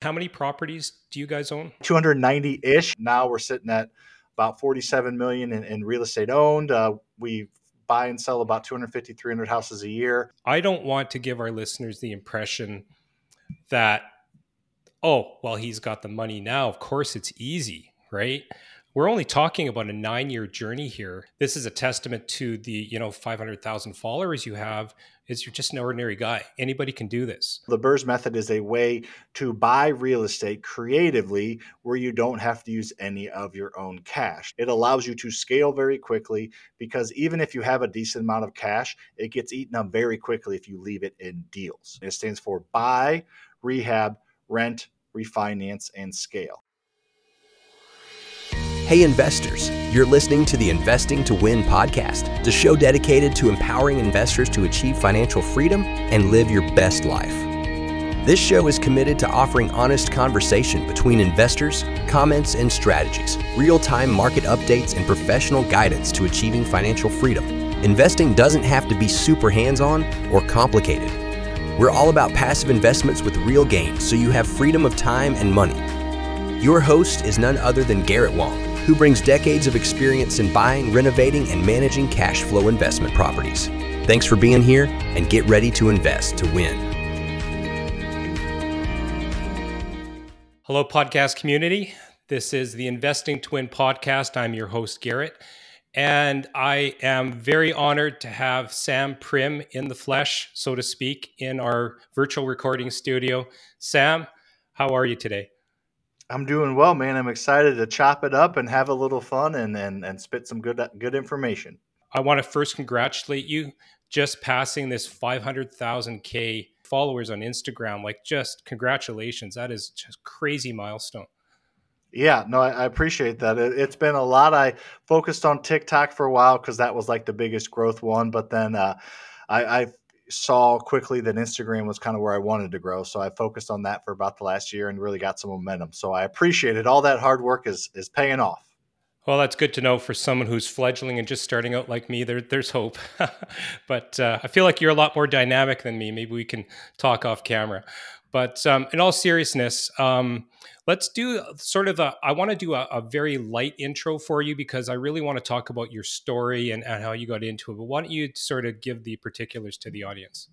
How many properties do you guys own? 290 ish. Now we're sitting at about 47 million in, in real estate owned. Uh, we buy and sell about 250, 300 houses a year. I don't want to give our listeners the impression that, oh, well, he's got the money now. Of course, it's easy, right? We're only talking about a nine year journey here. This is a testament to the, you know, 500,000 followers you have is you're just an ordinary guy. Anybody can do this. The BRRRR method is a way to buy real estate creatively where you don't have to use any of your own cash. It allows you to scale very quickly because even if you have a decent amount of cash, it gets eaten up very quickly if you leave it in deals. It stands for buy, rehab, rent, refinance, and scale. Hey, investors, you're listening to the Investing to Win podcast, the show dedicated to empowering investors to achieve financial freedom and live your best life. This show is committed to offering honest conversation between investors, comments, and strategies, real time market updates, and professional guidance to achieving financial freedom. Investing doesn't have to be super hands on or complicated. We're all about passive investments with real gains so you have freedom of time and money. Your host is none other than Garrett Wong who brings decades of experience in buying, renovating, and managing cash flow investment properties. Thanks for being here and get ready to invest to win. Hello, podcast community. This is the Investing to Win podcast. I'm your host, Garrett. And I am very honored to have Sam Primm in the flesh, so to speak, in our virtual recording studio. Sam, how are you today? I'm doing well, man. I'm excited to chop it up and have a little fun and and, and spit some good good information. I want to first congratulate you just passing this 500,000 K followers on Instagram. Like, just congratulations. That is just crazy milestone. Yeah, no, I, I appreciate that. It, has been a lot. I focused on TikTok for a while because that was like the biggest growth one, but then uh, I, I saw quickly that Instagram was kind of where I wanted to grow. So I focused on that for about the last year and really got some momentum. So I appreciate it. All that hard work is is paying off. Well, that's good to know for someone who's fledgling and just starting out like me. There, there's hope. but uh, I feel like you're a lot more dynamic than me. Maybe we can talk off camera. But um, in all seriousness, um, let's do sort of a. I want to do a, a, very light intro for you because I really want to talk about your story and, and how you got into it. But why don't you sort of give the particulars to the audience?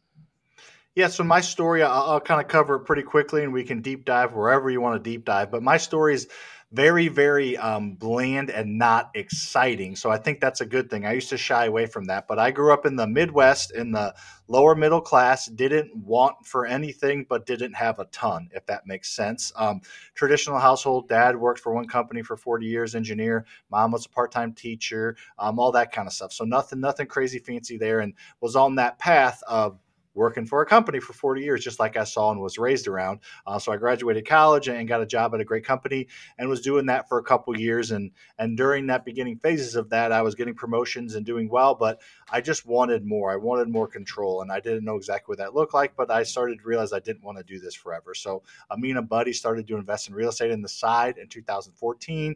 Yeah, so my story, I'll, I'll kind of cover it pretty quickly and we can deep dive wherever you want to deep dive. But my story is very, very um, bland and not exciting. So I think that's a good thing. I used to shy away from that, but I grew up in the Midwest in the lower middle class, didn't want for anything, but didn't have a ton, if that makes sense. Um, traditional household, dad worked for one company for 40 years, engineer. Mom was a part time teacher, um, all that kind of stuff. So nothing, nothing crazy fancy there, and was on that path of working for a company for 40 years, just like I saw and was raised around. Uh, so I graduated college and got a job at a great company and was doing that for a couple years. And and during that beginning phases of that, I was getting promotions and doing well, but I just wanted more. I wanted more control, and I didn't know exactly what that looked like. But I started to realize I didn't want to do this forever. So uh, me and a buddy started to invest in real estate in the side in 2014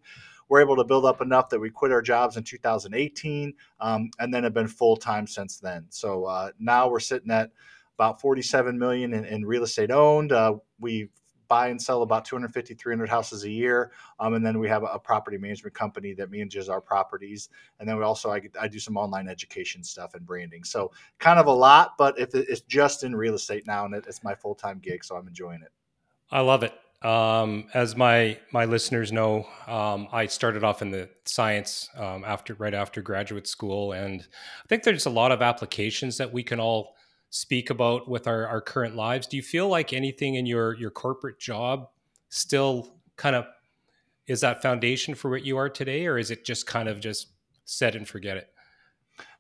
we're able to build up enough that we quit our jobs in 2018 um, and then have been full time since then. So uh, now we're sitting at about 47 million in, in real estate owned. Uh, we buy and sell about 250 300 houses a year um, and then we have a, property management company that manages our properties and then we also I, I, do some online education stuff and branding so kind of a lot but if it's just in real estate now and it's my full-time gig so i'm enjoying it i love it um, as my my listeners know, um, I started off in the science um, after right after graduate school, and I think there's a lot of applications that we can all speak about with our, our current lives. Do you feel like anything in your your corporate job still kind of is that foundation for what you are today, or is it just kind of just set and forget it?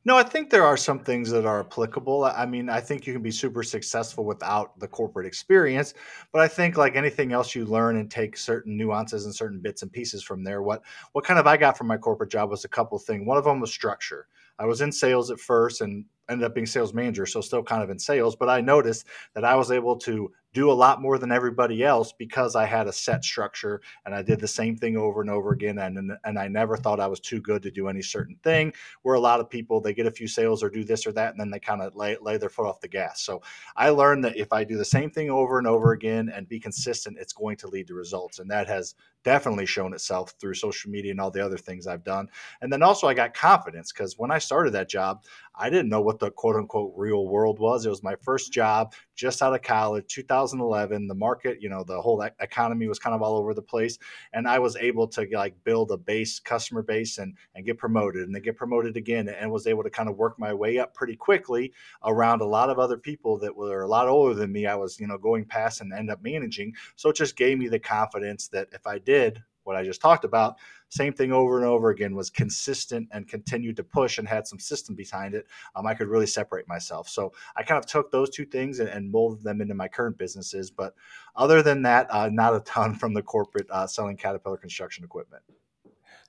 No, I think there are some things that are applicable. I mean, I think you can be super successful without the corporate experience, but I think like anything else you learn and take certain nuances and certain bits and pieces from there. What what kind of I got from my corporate job was a couple things. One of them was structure. I was in sales at first and ended up being sales manager, so still kind of in sales. But I noticed that I was able to do a lot more than everybody else because I had a set structure and I did the same thing over and over again. And, and I never thought I was too good to do any certain thing. Where a lot of people, they get a few sales or do this or that, and then they kind of lay, lay their foot off the gas. So I learned that if I do the same thing over and over again and be consistent, it's going to lead to results. And that has definitely shown itself through social media and all the other things I've done. And then also, I got confidence because when I started that job, I didn't know what the quote unquote real world was. It was my first mm-hmm. job just out of college, 2011. The market, you know, the whole economy was kind of all over the place. And I was able to like build a base, customer base, and, and get promoted and then get promoted again and was able to kind of work my way up pretty quickly around a lot of other people that were a lot older than me. I was, you know, going past and end up managing. So it just gave me the confidence that if I did what I just talked about, same thing over and over again, was consistent and continued to push and had some system behind it, um, I could really separate myself. So I kind of took those two things and, and molded them into my current businesses. But other than that, uh, not a ton from the corporate uh, selling Caterpillar construction equipment.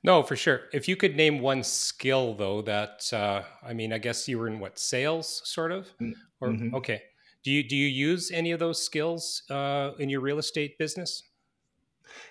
No, for sure. If you could name one skill, though, that uh, I mean, I guess you were in what sales, sort of, mm, or mm-hmm. okay. Do you do you use any of those skills uh, in your real estate business?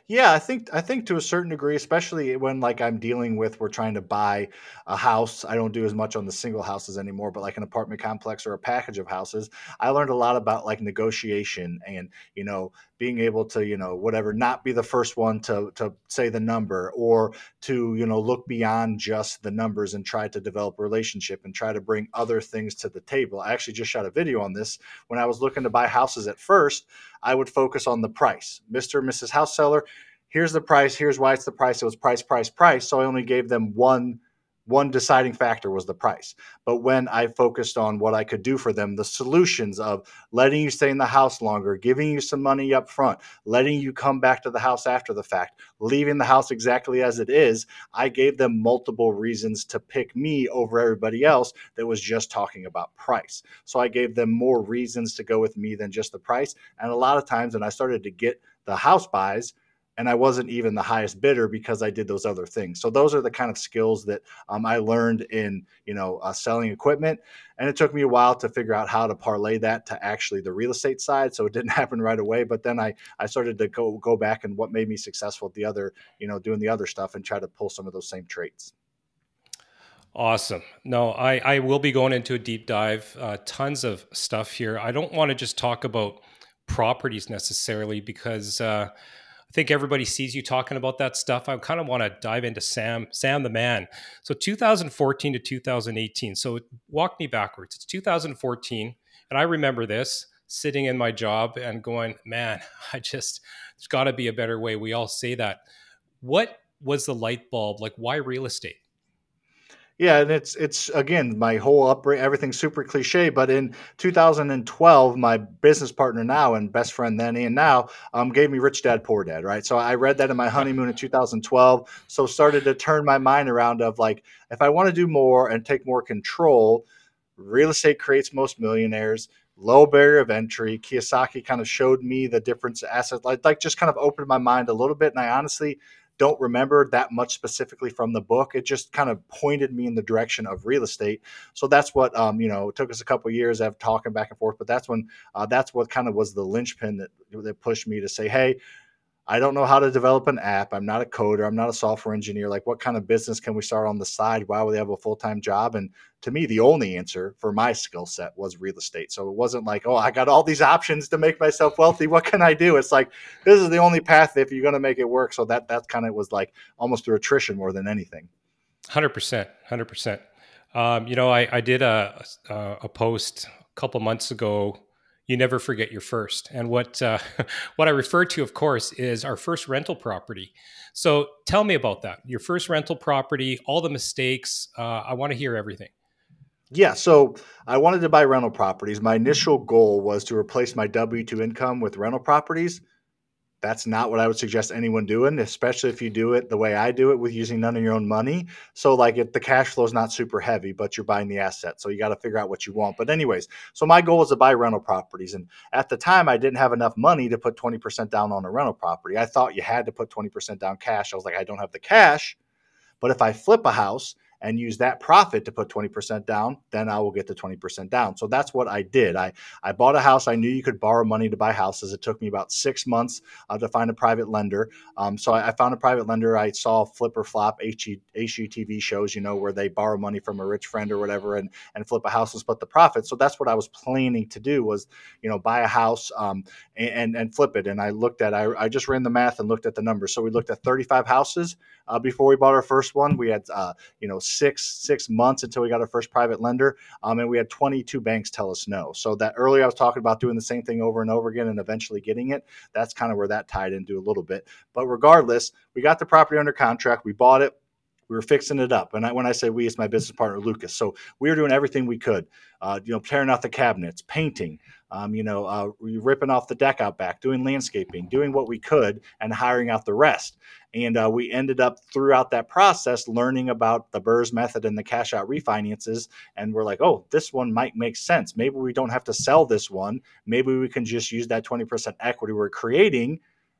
Yeah, I think I think to a certain degree, especially when like I'm dealing with we're trying to buy a house. I don't do as much on the single houses anymore, but like an apartment complex or a package of houses, I learned a lot about like negotiation and you know being able to you know whatever not be the first one to to say the number or to you know look beyond just the numbers and try to develop relationship and try to bring other things to the table. I actually just shot a video on this when I was looking to buy houses at first. I would focus on the price. Mr. and Mrs. House Seller, here's the price, here's why it's the price. It was price, price, price. So I only gave them one one deciding factor was the price. But when I focused on what I could do for them, the solutions of letting you stay in the house longer, giving you some money up front, letting you come back to the house after the fact, leaving the house exactly as it is, I gave them multiple reasons to pick me over everybody else that was just talking about price. So I gave them more reasons to go with me than just the price. And a lot of times, when I started to get the house buys, and I wasn't even the highest bidder because I did those other things. So those are the kind of skills that um, I learned in you know uh, selling equipment, and it took me a while to figure out how to parlay that to actually the real estate side. So it didn't happen right away, but then I I started to go go back and what made me successful at the other you know doing the other stuff and try to pull some of those same traits. Awesome. No, I, I will be going into a deep dive, uh, tons of stuff here. I don't want to just talk about properties necessarily because uh, I think everybody sees you talking about that stuff. I kind of want to dive into Sam, Sam the man. So 2014 to 2018. So walk me backwards. It's 2014, and I remember this sitting in my job and going, "Man, I just there's got to be a better way." We all say that. What was the light bulb? Like, why real estate? Yeah, and it's it's again my whole upbringing, everything's super cliche. But in 2012, my business partner now and best friend then and now um, gave me Rich Dad Poor Dad, right? So I read that in my honeymoon in 2012. So started to turn my mind around of like if I want to do more and take more control, real estate creates most millionaires. Low barrier of entry. Kiyosaki kind of showed me the difference. Asset like, like just kind of opened my mind a little bit, and I honestly don't remember that much specifically from the book. It just kind of pointed me in the direction of real estate. So that's what um, you know. It took us a couple years of talking back and forth, but that's when uh, that's what kind of was the linchpin that that pushed me to say, hey, I don't know how to develop an app. I'm not a coder. I'm not a software engineer. Like, what kind of business can we start on the side? Why would they have a full time job? And to me, the only answer for my skill set was real estate. So it wasn't like, oh, I got all these options to make myself wealthy. What can I do? It's like this is the only path if you're going to make it work. So that that kind of was like almost through attrition more than anything. Hundred percent, hundred percent. Um, you know, I, I did a a post a couple months ago you never forget your first. And what uh, what I refer to, of course, is our first rental property. So tell me about that. Your first rental property, all the mistakes. Uh, I want to hear everything. Yeah, so I wanted to buy rental properties. My initial goal was to replace my W two income with rental properties that's not what I would suggest anyone doing, especially if you do it the way I do it with using none of your own money. So, like, if the cash flow is not super heavy, but you're buying the asset, so you got to figure out what you want. But, anyways, so my goal was to buy rental properties, and at the time, I didn't have enough money to put 20% down on a rental property. I thought you had to put 20% down cash. I was like, I don't have the cash, but if I flip a house and use that profit to put 20% down, then I will get the 20% down. So that's what I did. I, I bought a house. I knew you could borrow money to buy houses. It took me about six months uh, to find a private lender. Um, so I, I, found a private lender. I saw flip or flop HGTV shows, you know, where they borrow money from a rich friend or whatever and, and flip a house and split the profit. So that's what I was planning to do was, you know, buy a house um, and, and flip it. And I looked at, I, I just ran the math and looked at the numbers. So we looked at 35 houses uh, before we bought our first one. We had, uh, you know, six, six months until we got our first private lender. Um, and we had 22 banks tell us no. So that earlier I was talking about doing the same thing over and over again and eventually getting it. That's kind of where that tied into a little bit. But regardless, we got the property under contract. We bought it we were fixing it up. And I, when I say we, it's my business partner Lucas. So we were doing everything we could, uh, you know, tearing out the cabinets, painting, um, you know, uh, ripping off the deck out back, doing landscaping, doing what we could, and hiring out the rest. And uh, we ended up throughout that process learning about the BRRRRs method and the cash out refinances. And we're like, oh, this one might make sense. Maybe we don't have to sell this one. Maybe we can just use that 20% equity we're creating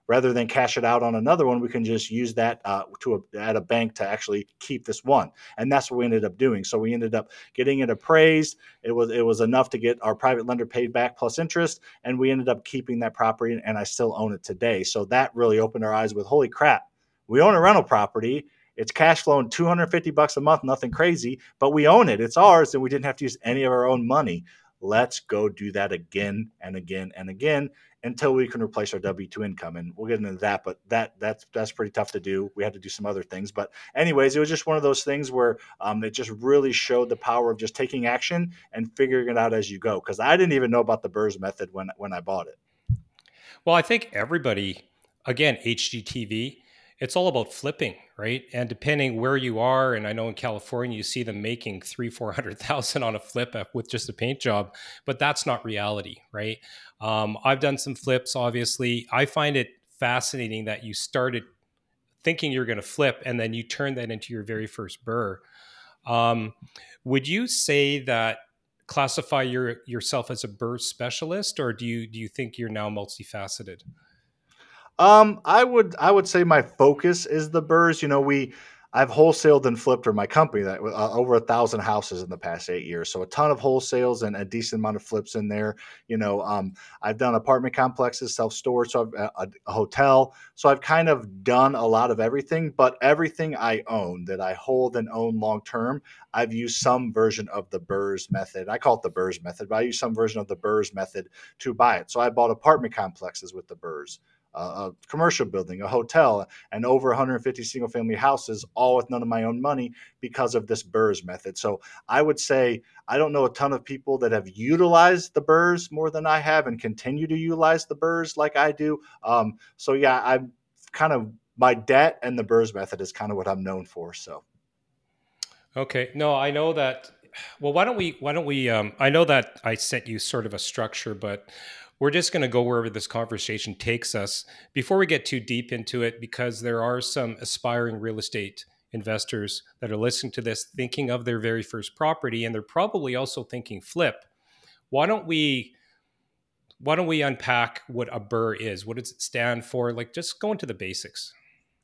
rather than cash it out on another one, we can just use that uh, to a, at a bank to actually keep this one, and that's what we ended up doing. So we ended up getting it appraised. It was it was enough to get our private lender paid back plus interest, and we ended up keeping that property, and I still own it today. So that really opened our eyes with holy crap, we own a rental property. It's cash flowing 250 bucks a month, nothing crazy, but we own it. It's ours, and we didn't have to use any of our own money. Let's go do that again and again and again until we can replace our W two income, and we'll get into that. But that that's that's pretty tough to do. We had to do some other things, but anyways, it was just one of those things where um, it just really showed the power of just taking action and figuring it out as you go. Because I didn't even know about the BRRRRs method when when I bought it. Well, I think everybody, again, HGTV it's all about flipping, right? And depending where you are, and I know in California you see them making three, four hundred thousand on a flip with just a paint job, but that's not reality, right? Um, I've done some flips, obviously. I find it fascinating that you started thinking you're going to flip, and then you turn that into your very first BRRRR. Um, would you say that classify your yourself as a BRRRR specialist, or do you do you think you're now multifaceted? Um, I would I would say my focus is the BRRRRs. You know, we I've wholesaled and flipped for my company that uh, over a thousand houses in the past eight years. So a ton of wholesales and a decent amount of flips in there. You know, um, I've done apartment complexes, self storage, so I've, a, a, hotel. So I've kind of done a lot of everything. But everything I own that I hold and own long term, I've used some version of the BRRRRs method. I call it the BRRRRs method, but I use some version of the BRRRRs method to buy it. So I bought apartment complexes with the BRRRRs a commercial building, a hotel, and over 150 single family houses, all with none of my own money because of this BRRRRs method. So I would say I don't know a ton of people that have utilized the BRRRRs more than I have and continue to utilize the BRRRRs like I do. Um, so yeah, I'm kind of my debt and the BRRRRs method is kind of what I'm known for. So. Okay. No, I know that. Well, why don't we? Why don't we? Um, I know that I sent you sort of a structure, but we're just going to go wherever this conversation takes us. Before we get too deep into it, because there are some aspiring real estate investors that are listening to this thinking of their very first property and they're probably also thinking flip why don't we why don't we unpack what a BRRRR is? What does it stand for? Like just go into the basics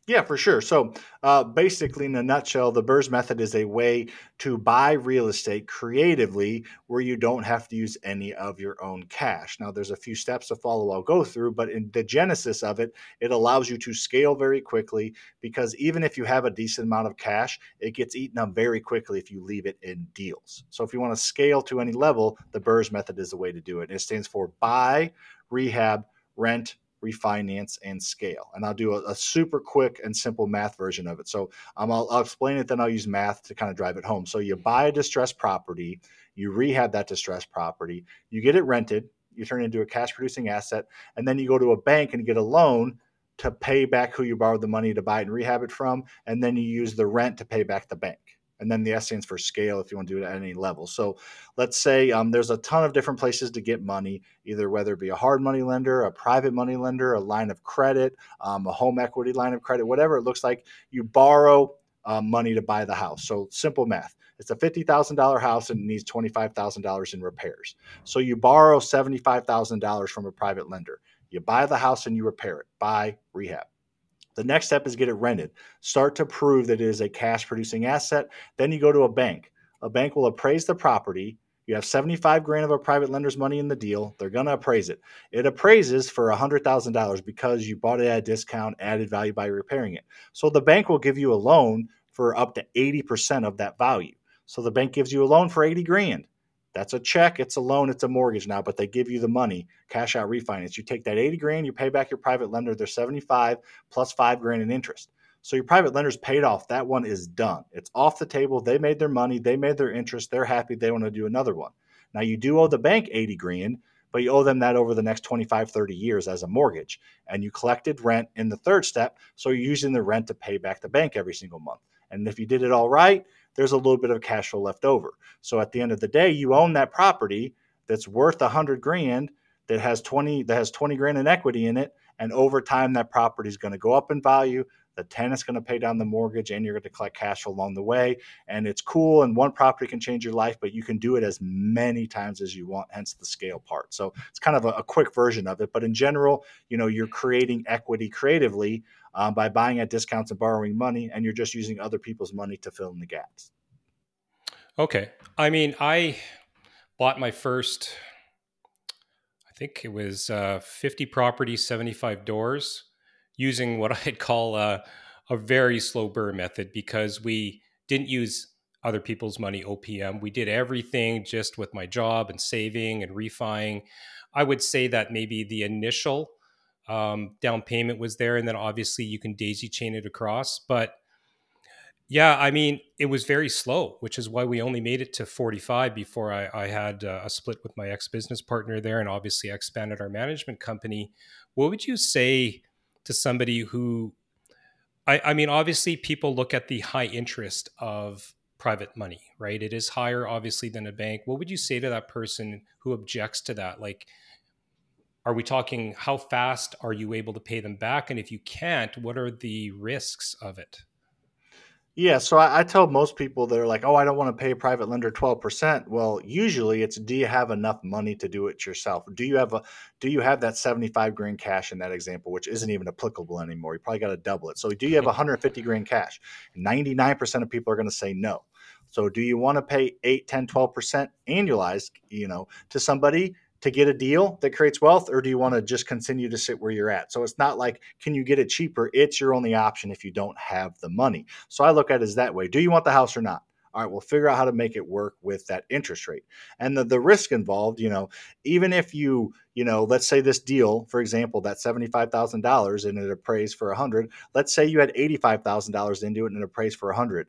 yeah, for sure. So, uh, basically, in a nutshell, the BRRRRs method is a way to buy real estate creatively where you don't have to use any of your own cash. Now, there's a few steps to follow I'll go through, but in the genesis of it, it allows you to scale very quickly because even if you have a decent amount of cash, it gets eaten up very quickly if you leave it in deals. So, if you want to scale to any level, the BRRRRs method is the way to do it. It stands for buy, rehab, rent, refinance, and scale. And I'll do a, a super quick and simple math version of it. So um, I'll, I'll explain it, then I'll use math to kind of drive it home. So you buy a distressed property, you rehab that distressed property, you get it rented, you turn it into a cash producing asset, and then you go to a bank and get a loan to pay back who you borrowed the money to buy it and rehab it from, and then you use the rent to pay back the bank and then the S stands for scale if you want to do it at any level. So let's say um, there's a ton of different places to get money, either whether it be a hard money lender, a private money lender, a line of credit, um, a home equity line of credit, whatever it looks like. You borrow um, money to buy the house. So simple math. It's a $50,000 house and it needs $25,000 in repairs. So you borrow $75,000 from a private lender. You buy the house and you repair it. Buy, rehab. The next step is get it rented. Start to prove that it is a cash producing asset. Then you go to a bank. A bank will appraise the property. You have 75 grand of a private lender's money in the deal. They're going to appraise it. It appraises for $100,000 because you bought it at a discount, added value by repairing it. So the bank will give you a loan for up to 80% of that value. So the bank gives you a loan for 80 grand. That's a check, it's a loan, it's a mortgage now, but they give you the money, cash out refinance. You take that 80 grand, you pay back your private lender, they're 75 plus 5 grand in interest. So your private lender's paid off. That one is done. It's off the table. They made their money, they made their interest, they're happy, they want to do another one. Now you do owe the bank 80 grand, but you owe them that over the next 25, 30 years as a mortgage. And you collected rent in the third step, so you're using the rent to pay back the bank every single month. And if you did it all right, there's a little bit of cash flow left over. So at the end of the day, you own that property that's worth a hundred grand that has 20 that has 20 grand in equity in it. And over time, that property is going to go up in value. The tenant's going to pay down the mortgage and you're going to collect cash along the way. And it's cool. And one property can change your life, but you can do it as many times as you want, hence the scale part. So it's kind of a, a quick version of it. But in general, you know, you're creating equity creatively um, by buying at discounts and borrowing money, and you're just using other people's money to fill in the gaps. Okay. I mean, I bought my first, I think it was uh, 50 properties, 75 doors, using what I'd call a, a very slow burn method because we didn't use other people's money OPM. We did everything just with my job and saving and refining. I would say that maybe the initial um, down payment was there, and then obviously you can daisy chain it across. But yeah, I mean, it was very slow, which is why we only made it to 45 before I, I had uh, a split with my ex business partner there, and obviously expanded our management company. What would you say to somebody who, I, I mean, obviously people look at the high interest of private money, right? It is higher, obviously, than a bank. What would you say to that person who objects to that? Like, are we talking how fast are you able to pay them back? And if you can't, what are the risks of it? Yeah, so I, I tell most people that are like, "Oh, I don't want to pay a private lender twelve percent." Well, usually it's, do you have enough money to do it yourself? Do you have a, do you have that seventy five grand cash in that example, which isn't even applicable anymore? You probably got to double it. So, do you have one hundred fifty grand cash? Ninety nine percent of people are going to say no. So, do you want to pay 8, 10, 12 percent annualized, you know, to somebody? To get a deal that creates wealth or do you want to just continue to sit where you're at? So it's not like can you get it cheaper? It's your only option if you don't have the money. So i look at it as that way. Do you want the house or not? All right we'll figure out how to make it work with that interest rate. And the, the risk involved you know even if you you know let's say this deal for example that $75000 and it appraised for 100 let's say you had $85000 into it and it appraised for 100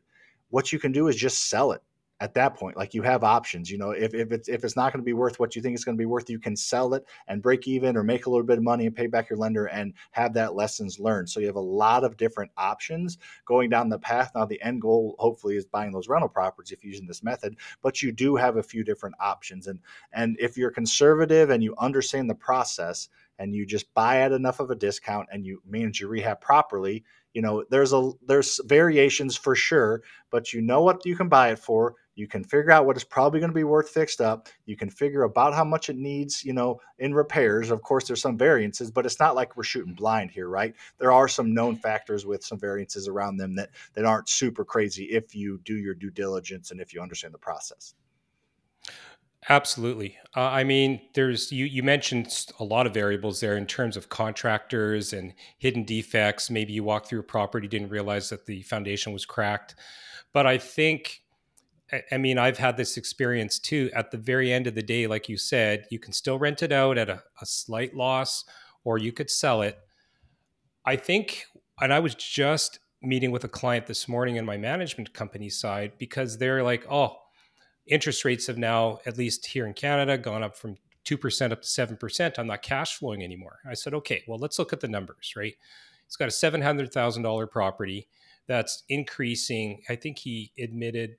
what you can do is just sell it at that point like you have options you know if, if it's if it's not going to be worth what you think it's going to be worth you can sell it and break even or make a little bit of money and pay back your lender and have that lessons learned. So you have a lot of different options going down the path. Now the end goal hopefully is buying those rental properties if you're using this method but you do have a few different options. And and if you're conservative and you understand the process and you just buy at enough of a discount and you manage your rehab properly you know there's a there's variations for sure but you know what you can buy it for you can figure out what it's probably going to be worth fixed up you can figure about how much it needs you know in repairs of course there's some variances but it's not like we're shooting blind here right there are some known factors with some variances around them that that aren't super crazy if you do your due diligence and if you understand the process Absolutely. Uh, I mean, there's you. You mentioned a lot of variables there in terms of contractors and hidden defects. Maybe you walked through a property, didn't realize that the foundation was cracked. But I think, I mean, I've had this experience too. At the very end of the day, like you said, you can still rent it out at a, a slight loss, or you could sell it. I think, and I was just meeting with a client this morning in my management company side because they're like, oh interest rates have now, at least here in Canada, gone up from 2% up to 7%. I'm not cash flowing anymore. I said, okay, well, let's look at the numbers, right? He's got a $700,000 property that's increasing. I think he admitted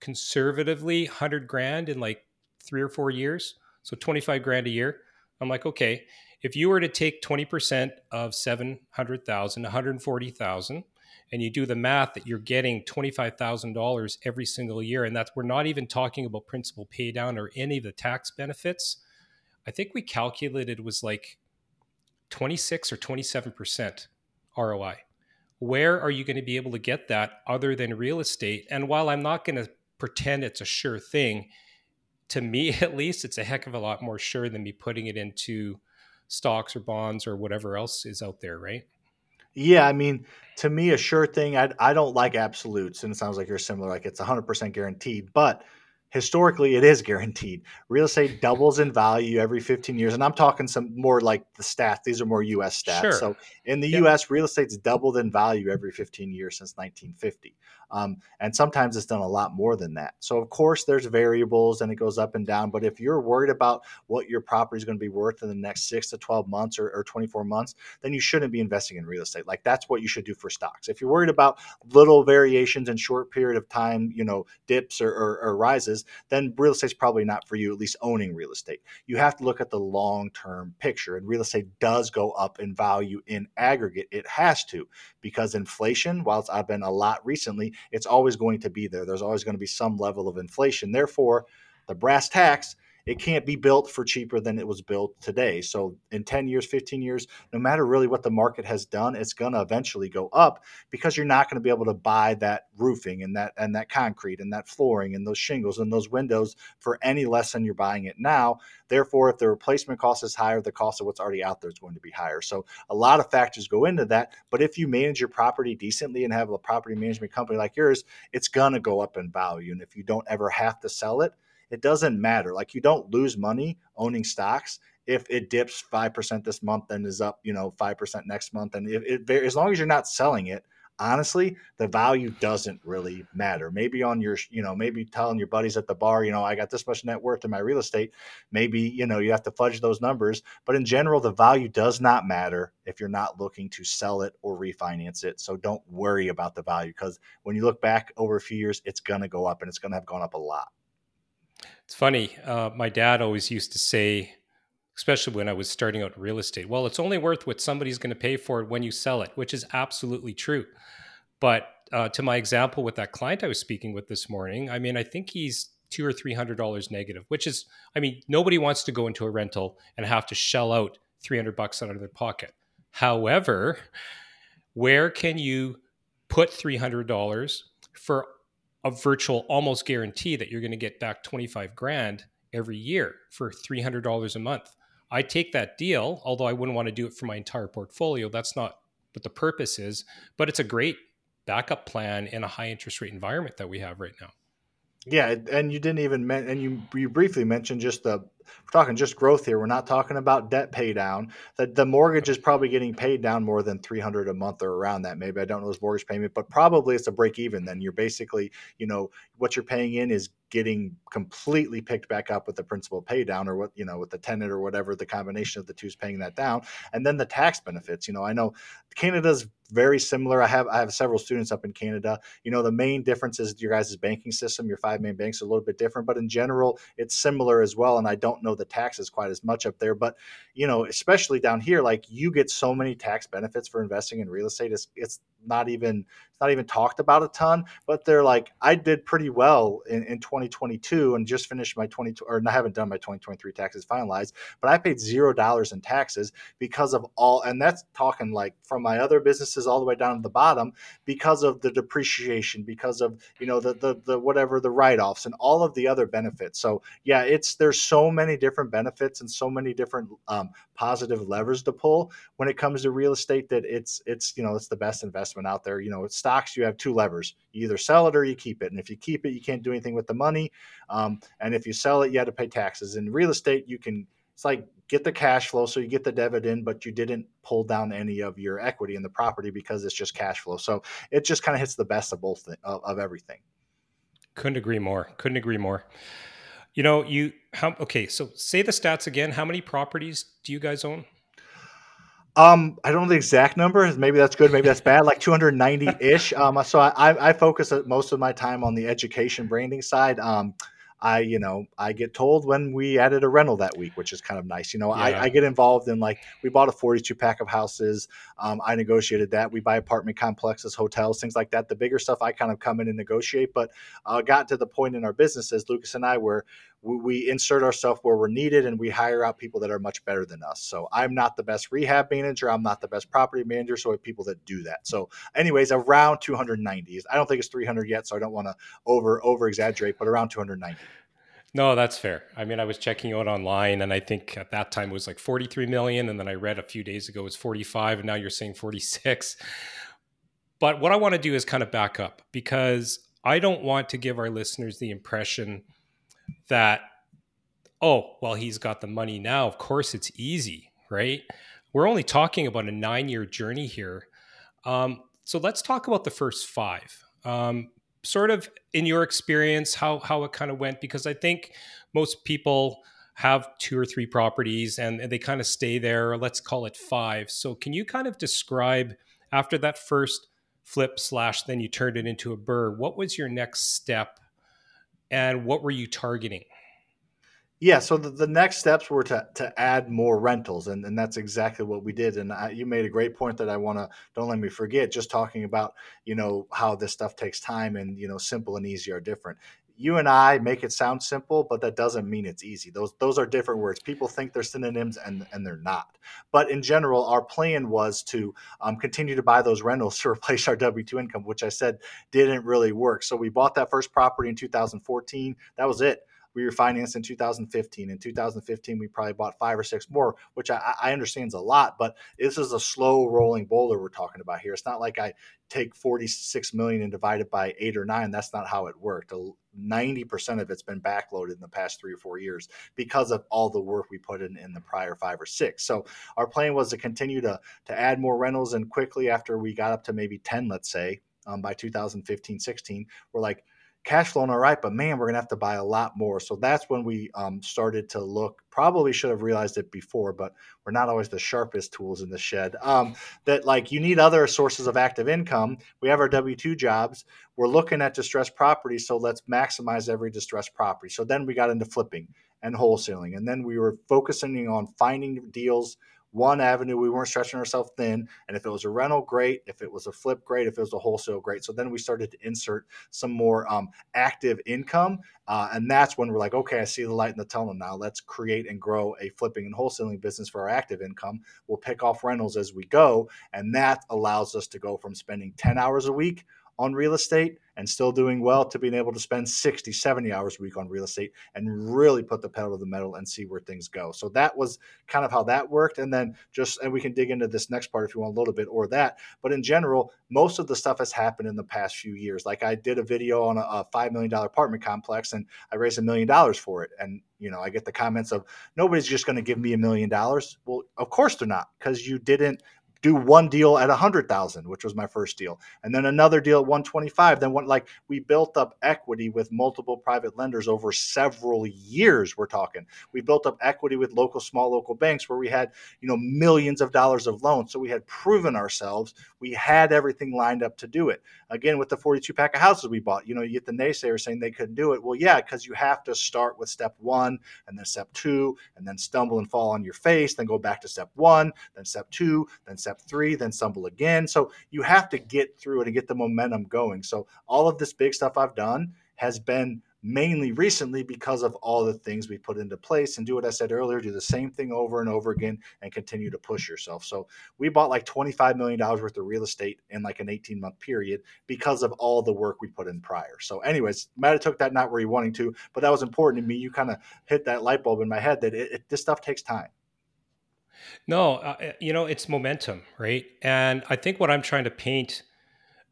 conservatively 100 grand in like three or four years. So 25 grand a year. I'm like, okay, if you were to take 20% of 700,000, 140,000, and you do the math that you're getting $25,000 every single year and that's we're not even talking about principal pay down or any of the tax benefits. I think we calculated was like 26 or 27% ROI. where are you going to be able to get that other than real estate? And while I'm not going to pretend it's a sure thing, to me at least, it's a heck of a lot more sure than me putting it into stocks or bonds or whatever else is out there, right? Yeah, I mean, to me, a sure thing. I I don't like absolutes, and it sounds like you're similar. Like it's 100 percent guaranteed, but historically it is guaranteed. Real estate doubles in value every 15 years. And I'm talking some more like the stats. These are more US stats. Sure. So in the. US, real estate's doubled in value every 15 years since 1950. Um, and sometimes it's done a lot more than that. So of course there's variables and it goes up and down. But if you're worried about what your property is going to be worth in the next six to 12 months or, or 24 months, then you shouldn't be investing in real estate. Like that's what you should do for stocks. If you're worried about little variations in short period of time, you know, dips or, or, or rises, then real estate's probably not for you, at least owning real estate. You have to look at the long term picture, and real estate does go up in value in aggregate. It has to because inflation, while it's been a lot recently, it's always going to be there. There's always going to be some level of inflation. Therefore, the brass tacks it can't be built for cheaper than it was built today. So in 10 years, 15 years, no matter really what the market has done, it's going to eventually go up because you're not going to be able to buy that roofing and that and that concrete and that flooring and those shingles and those windows for any less than you're buying it now. Therefore, if the replacement cost is higher, the cost of what's already out there is going to be higher. So a lot of factors go into that. But if you manage your property decently and have a property management company like yours, it's going to go up in value. And if you don't ever have to sell it, it doesn't matter. Like you don't lose money owning stocks if it dips 5% this month and is up, you know, 5% next month. And if it, as long as you're not selling it, honestly, the value doesn't really matter. Maybe on your, you know, maybe telling your buddies at the bar, you know, I got this much net worth in my real estate. Maybe, you know, you have to fudge those numbers. But in general, the value does not matter if you're not looking to sell it or refinance it. So don't worry about the value because when you look back over a few years, it's going to go up and it's going to have gone up a lot. It's funny. Uh, my dad always used to say, especially when I was starting out real estate, well, it's only worth what somebody's going to pay for it when you sell it, which is absolutely true. But uh, to my example with that client I was speaking with this morning, I mean, I think he's two or three hundred dollars negative, which is, I mean, nobody wants to go into a rental and have to shell out three hundred bucks out of their pocket. However, where can you put three hundred dollars for a virtual almost guarantee that you're going to get back 25 grand every year for $300 a month. I take that deal, although I wouldn't want to do it for my entire portfolio. That's not what the purpose is, but it's a great backup plan in a high interest rate environment that we have right now. Yeah, and you didn't even men- and you you briefly mentioned just the we're talking just growth here. We're not talking about debt pay down. That the mortgage is probably getting paid down more than 300 a month or around that. Maybe I don't know his mortgage payment, but probably it's a break even. Then you're basically, you know, what you're paying in is getting completely picked back up with the principal pay down or what, you know, with the tenant or whatever, the combination of the two is paying that down. And then the tax benefits, you know, I know Canada's very similar. I have I have several students up in Canada. You know, the main difference is your guys' banking system. Your five main banks are a little bit different, but in general, it's similar as well. And I don't know the taxes quite as much up there, but you know, especially down here, like you get so many tax benefits for investing in real estate. It's it's not even it's not even talked about a ton but they're like i did pretty well in, in 2022 and just finished my 20 or I haven't done my 2023 taxes finalized but i paid zero dollars in taxes because of all and that's talking like from my other businesses all the way down to the bottom because of the depreciation because of you know the the, the whatever the write-offs and all of the other benefits so yeah it's there's so many different benefits and so many different um, positive levers to pull when it comes to real estate that it's it's you know it's the best investment investment out there. You know, with stocks, you have two levers: you either sell it or you keep it. And if you keep it, you can't do anything with the money. Um, and if you sell it, you have to pay taxes. In real estate, you can. It's like get the cash flow, so you get the dividend, but you didn't pull down any of your equity in the property because it's just cash flow. So it just kind of hits the best of both of, of everything. Couldn't agree more. Couldn't agree more. You know, you how okay, so say the stats again. How many properties do you guys own? Um, I don't know the exact number. Maybe that's good. Maybe that's bad. Like 290 ish. Um, so I, I focus most of my time on the education branding side. Um, I, you know, I get told when we added a rental that week, which is kind of nice. You know, yeah. I, I, get involved in like we bought a 42 pack of houses. Um, I negotiated that. We buy apartment complexes, hotels, things like that. The bigger stuff I kind of come in and negotiate. But uh, got to the point in our businesses, Lucas and I, where we, we insert ourselves where we're needed and we hire out people that are much better than us. So I'm not the best rehab manager. I'm not the best property manager. So we have people that do that. So, anyways, around 290. I don't think it's 300 yet, so I don't want to over over exaggerate, but around 290. No, that's fair. I mean, I was checking out online, and I think at that time it was like 43 million, and then I read a few days ago it was 45, and now you're saying 46. But what I want to do is kind of back up because I don't want to give our listeners the impression that, oh, well, he's got the money now. Of course, it's easy, right? We're only talking about a nine year journey here. Um, so let's talk about the first five. Um, sort of in your experience, how, how it kind of went, because I think most people have two or three properties and, and they kind of stay there, let's call it five. So, can you kind of describe after that first flip slash then you turned it into a BRRRR, what was your next step and what were you targeting? Yeah, so the, the next steps were to, to add more rentals, and, and that's exactly what we did. And I, you made a great point that I want to don't let me forget. Just talking about you know how this stuff takes time, and you know simple and easy are different. You and I make it sound simple, but that doesn't mean it's easy. Those those are different words. People think they're synonyms, and and they're not. But in general, our plan was to um, continue to buy those rentals to replace our W two income, which I said didn't really work. So we bought that first property in 2014. That was it we refinanced in 2015. In 2015, we probably bought five or six more, which I, I understand is a lot, but this is a slow rolling boulder we're talking about here. It's not like I take 46 million and divide it by eight or nine. That's not how it worked. 90% of it's been backloaded in the past three or four years because of all the work we put in in the prior five or six. So our plan was to continue to, to add more rentals and quickly after we got up to maybe 10, let's say, um, by 2015, 16, we're like, cash flowing all right, but man, we're gonna have to buy a lot more. So that's when we um, started to look. Probably should have realized it before, but we're not always the sharpest tools in the shed. Um, that like you need other sources of active income. We have our W two jobs. We're looking at distressed property, so let's maximize every distressed property. So then we got into flipping and wholesaling, and then we were focusing on finding deals one avenue. We weren't stretching ourselves thin. And if it was a rental, great. If it was a flip, great. If it was a wholesale, great. So then we started to insert some more um, active income. Uh, and that's when we're like, okay, I see the light in the tunnel now. Let's create and grow a flipping and wholesaling business for our active income. We'll pick off rentals as we go. And that allows us to go from spending 10 hours a week on real estate and still doing well to being able to spend 60, 70 hours a week on real estate and really put the pedal to the metal and see where things go. So that was kind of how that worked. And then just, and we can dig into this next part if you want a little bit or that. But in general, most of the stuff has happened in the past few years. Like I did a video on a, a $5 million apartment complex and I raised a million dollars for it. And, you know, I get the comments of nobody's just going to give me a million dollars. Well, of course they're not because you didn't do one deal at a hundred thousand, which was my first deal, and then another deal at 125. Then like we built up equity with multiple private lenders over several years. We're talking. We built up equity with local small local banks where we had you know millions of dollars of loans. So we had proven ourselves. We had everything lined up to do it. Again, with the 42 pack of houses we bought, you know, you get the naysayers saying they couldn't do it. Well, yeah, because you have to start with step one and then step two, and then stumble and fall on your face, then go back to step one, then step two, then step step three, then stumble again. So you have to get through it and get the momentum going. So all of this big stuff I've done has been mainly recently because of all the things we put into place and do what I said earlier, do the same thing over and over again and continue to push yourself. So we bought like $25 million worth of real estate in like an 18 month period because of all the work we put in prior. So anyways, might have took that not where you wanting to, but that was important to me. You kind of hit that light bulb in my head that it, it, this stuff takes time. No, uh, uh, you know, it's momentum, right? And I think what I'm trying to paint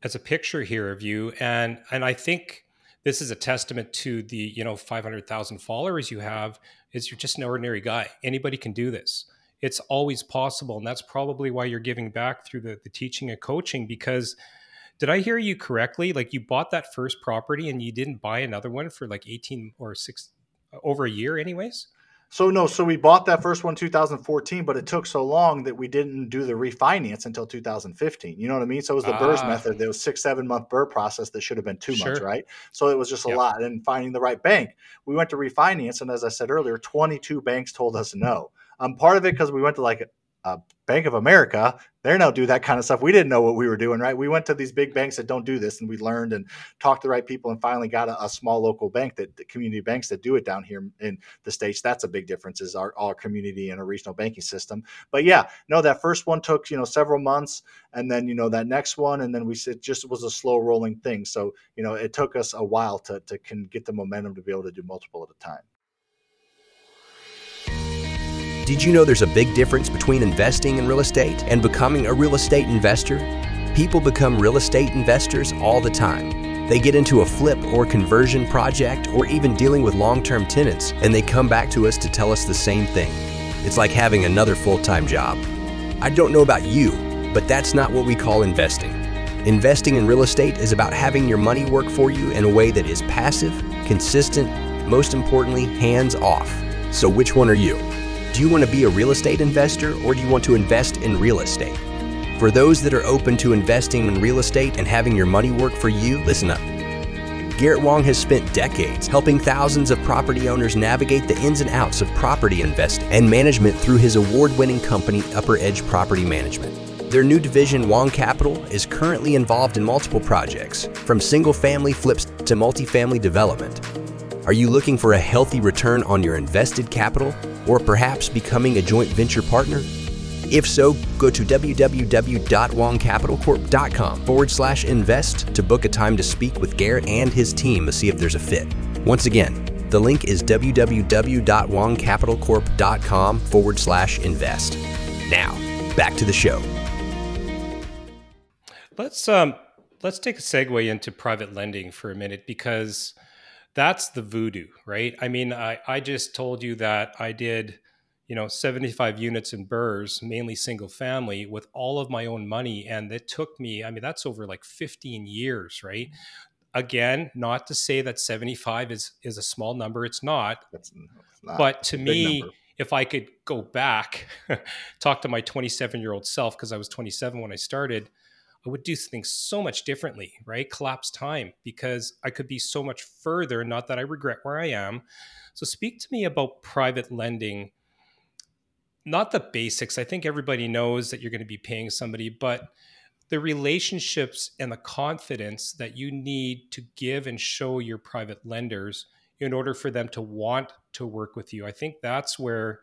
as a picture here of you, and and I think this is a testament to the you know 500,000 followers you have. Is you're just an ordinary guy. Anybody can do this. It's always possible, and that's probably why you're giving back through the, the teaching and coaching. Because did I hear you correctly? Like you bought that first property and you didn't buy another one for like 18 or six over a year, anyways. So no, so we bought that first one 2014, but it took so long that we didn't do the refinance until 2015. You know what I mean? So it was the ah. BRRRRs method. There was six, seven month BRRRR process that should have been two sure. months, right? So it was just a yep. lot. And finding the right bank, we went to refinance, and as I said earlier, 22 banks told us no. Um, part of it because we went to like uh, Bank of America, they don't do that kind of stuff. We didn't know what we were doing, right? We went to these big banks that don't do this, and we learned and talked to the right people, and finally got a, a small local bank that the community banks that do it down here in the states. That's a big difference is our, our community and a regional banking system. But yeah, no, that first one took you know several months, and then you know that next one, and then we it just was a slow rolling thing. So you know it took us a while to to can get the momentum to be able to do multiple at a time. Did you know there's a big difference between investing in real estate and becoming a real estate investor? People become real estate investors all the time. They get into a flip or conversion project or even dealing with long term tenants, and they come back to us to tell us the same thing. It's like having another full time job. I don't know about you, but that's not what we call investing. Investing in real estate is about having your money work for you in a way that is passive, consistent, most importantly, hands off. So, which one are you? Do you want to be a real estate investor or do you want to invest in real estate? For those that are open to investing in real estate and having your money work for you, listen up. Garrett Wong has spent decades helping thousands of property owners navigate the ins and outs of property investing and management through his award winning company, Upper Edge Property Management. Their new division, Wong Capital, is currently involved in multiple projects, from single family flips to multifamily development. Are you looking for a healthy return on your invested capital or perhaps becoming a joint venture partner? If so, go to www.wongcapitalcorp.com forward slash invest to book a time to speak with Garrett and his team to see if there's a fit. Once again, the link is www.wongcapitalcorp.com forward slash invest. Now, back to the show. Let's um let's take a segue into private lending for a minute because that's the voodoo, right? I mean, I, I just told you that I did, you know, 75 units in BRRRRs, mainly single family, with all of my own money. And it took me, I mean, that's over like 15 years, right? Again, not to say that 75 is is a small number. It's not. It's not but to me, number. if I could go back, talk to my 27 year old self, because I was 27 when I started, I would do things so much differently, right? Collapse time because I could be so much further. Not that I regret where I am. So, speak to me about private lending. Not the basics. I think everybody knows that you're going to be paying somebody, but the relationships and the confidence that you need to give and show your private lenders in order for them to want to work with you. I think that's where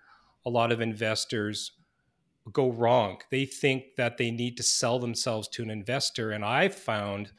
a lot of investors go wrong. They think that they need to sell themselves to an investor. And I've found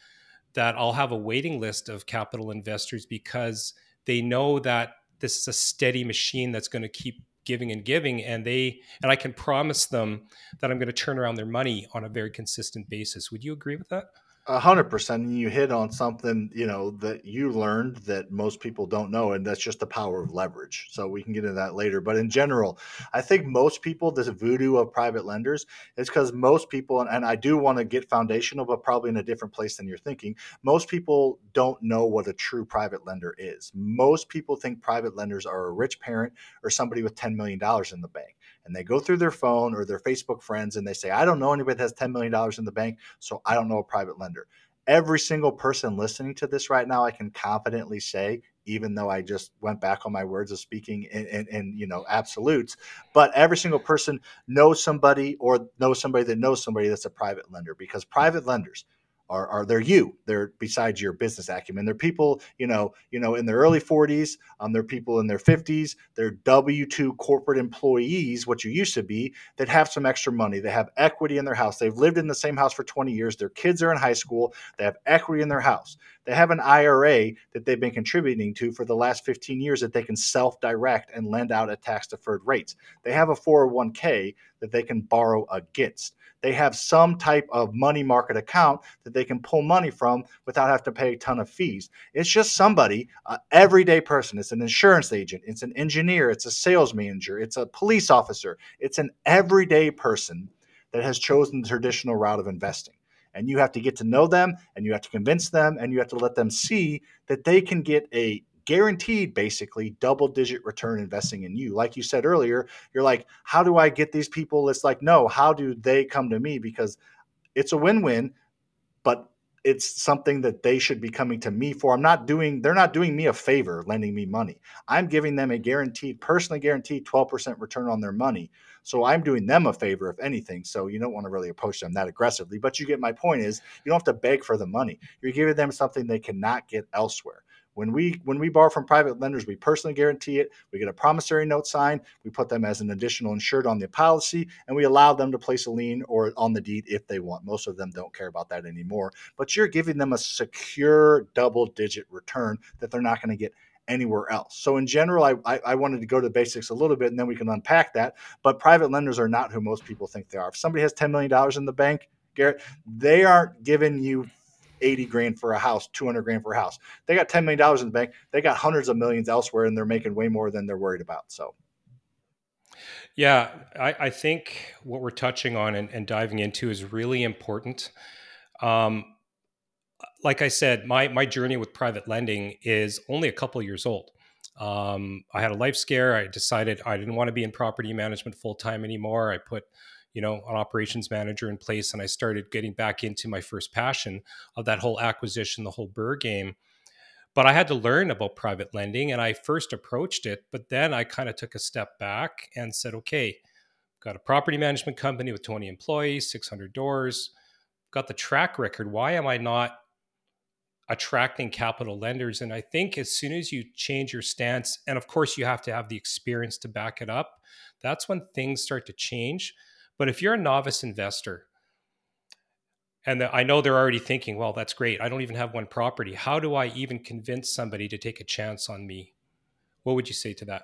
that I'll have a waiting list of capital investors because they know that this is a steady machine that's going to keep giving and giving and they and I can promise them that I'm going to turn around their money on a very consistent basis. Would you agree with that? A hundred percent. And you hit on something, you know, that you learned that most people don't know, and that's just the power of leverage. So we can get into that later. But in general, I think most people, this voodoo of private lenders, is because most people, and, and I do want to get foundational, but probably in a different place than you're thinking. Most people don't know what a true private lender is. Most people think private lenders are a rich parent or somebody with $10 million in the bank and they go through their phone or their Facebook friends and they say, I don't know anybody that has $10 million in the bank, so I don't know a private lender. Every single person listening to this right now, I can confidently say, even though I just went back on my words of speaking in, in, in, you know absolutes, but every single person knows somebody or knows somebody that knows somebody that's a private lender because private lenders are, are they're you. They're besides your business acumen. They're people you know you know in their early 40s um, they're people in their 50s they're w2 corporate employees what you used to be that have some extra money. They have equity in their house. They've lived in the same house for 20 years. Their kids are in high school. They have equity in their house. They have an ira that they've been contributing to for the last 15 years that they can self-direct and lend out at tax deferred rates. They have a 401k that they can borrow against they have some type of money market account that they can pull money from without having to pay a ton of fees. It's just somebody, everyday person. It's an insurance agent, it's an engineer, it's a sales manager, it's a police officer, it's an everyday person that has chosen the traditional route of investing. And you have to get to know them and you have to convince them and you have to let them see that they can get a guaranteed basically double digit return investing in you. Like you said earlier, you're like, how do I get these people? It's like, no, how do they come to me? Because it's a win win, but it's something that they should be coming to me for. I'm not doing, they're not doing me a favor lending me money. I'm giving them a guaranteed, personally guaranteed 12% return on their money. So I'm doing them a favor, if anything. So you don't want to really approach them that aggressively. But you get my point is you don't have to beg for the money. You're giving them something they cannot get elsewhere. When we when we borrow from private lenders, we personally guarantee it. We get a promissory note signed. We put them as an additional insured on the policy, and we allow them to place a lien or on the deed if they want. Most of them don't care about that anymore. But you're giving them a secure double-digit return that they're not going to get anywhere else. So in general, I, I, I wanted to go to the basics a little bit, and then we can unpack that. But private lenders are not who most people think they are. If somebody has ten million dollars in the bank, Garrett, they aren't giving you 80 grand for a house, 200 grand for a house. They got $10 million in the bank. They got hundreds of millions elsewhere and they're making way more than they're worried about. So, yeah, I, I think what we're touching on and, and, diving into is really important. Um, like I said, my, my journey with private lending is only a couple years old. Um, I had a life scare. I decided I didn't want to be in property management full time anymore. I put you know, an operations manager in place, and I started getting back into my first passion of that whole acquisition, the whole BRRRR game. But I had to learn about private lending, and I first approached it, but then I kind of took a step back and said, okay, got a property management company with 20 employees, 600 doors, got the track record. Why am I not attracting capital lenders? And I think as soon as you change your stance, and of course, you have to have the experience to back it up, that's when things start to change. But if you're a novice investor, and I know they're already thinking, well, that's great. I don't even have one property. How do I even convince somebody to take a chance on me? What would you say to that?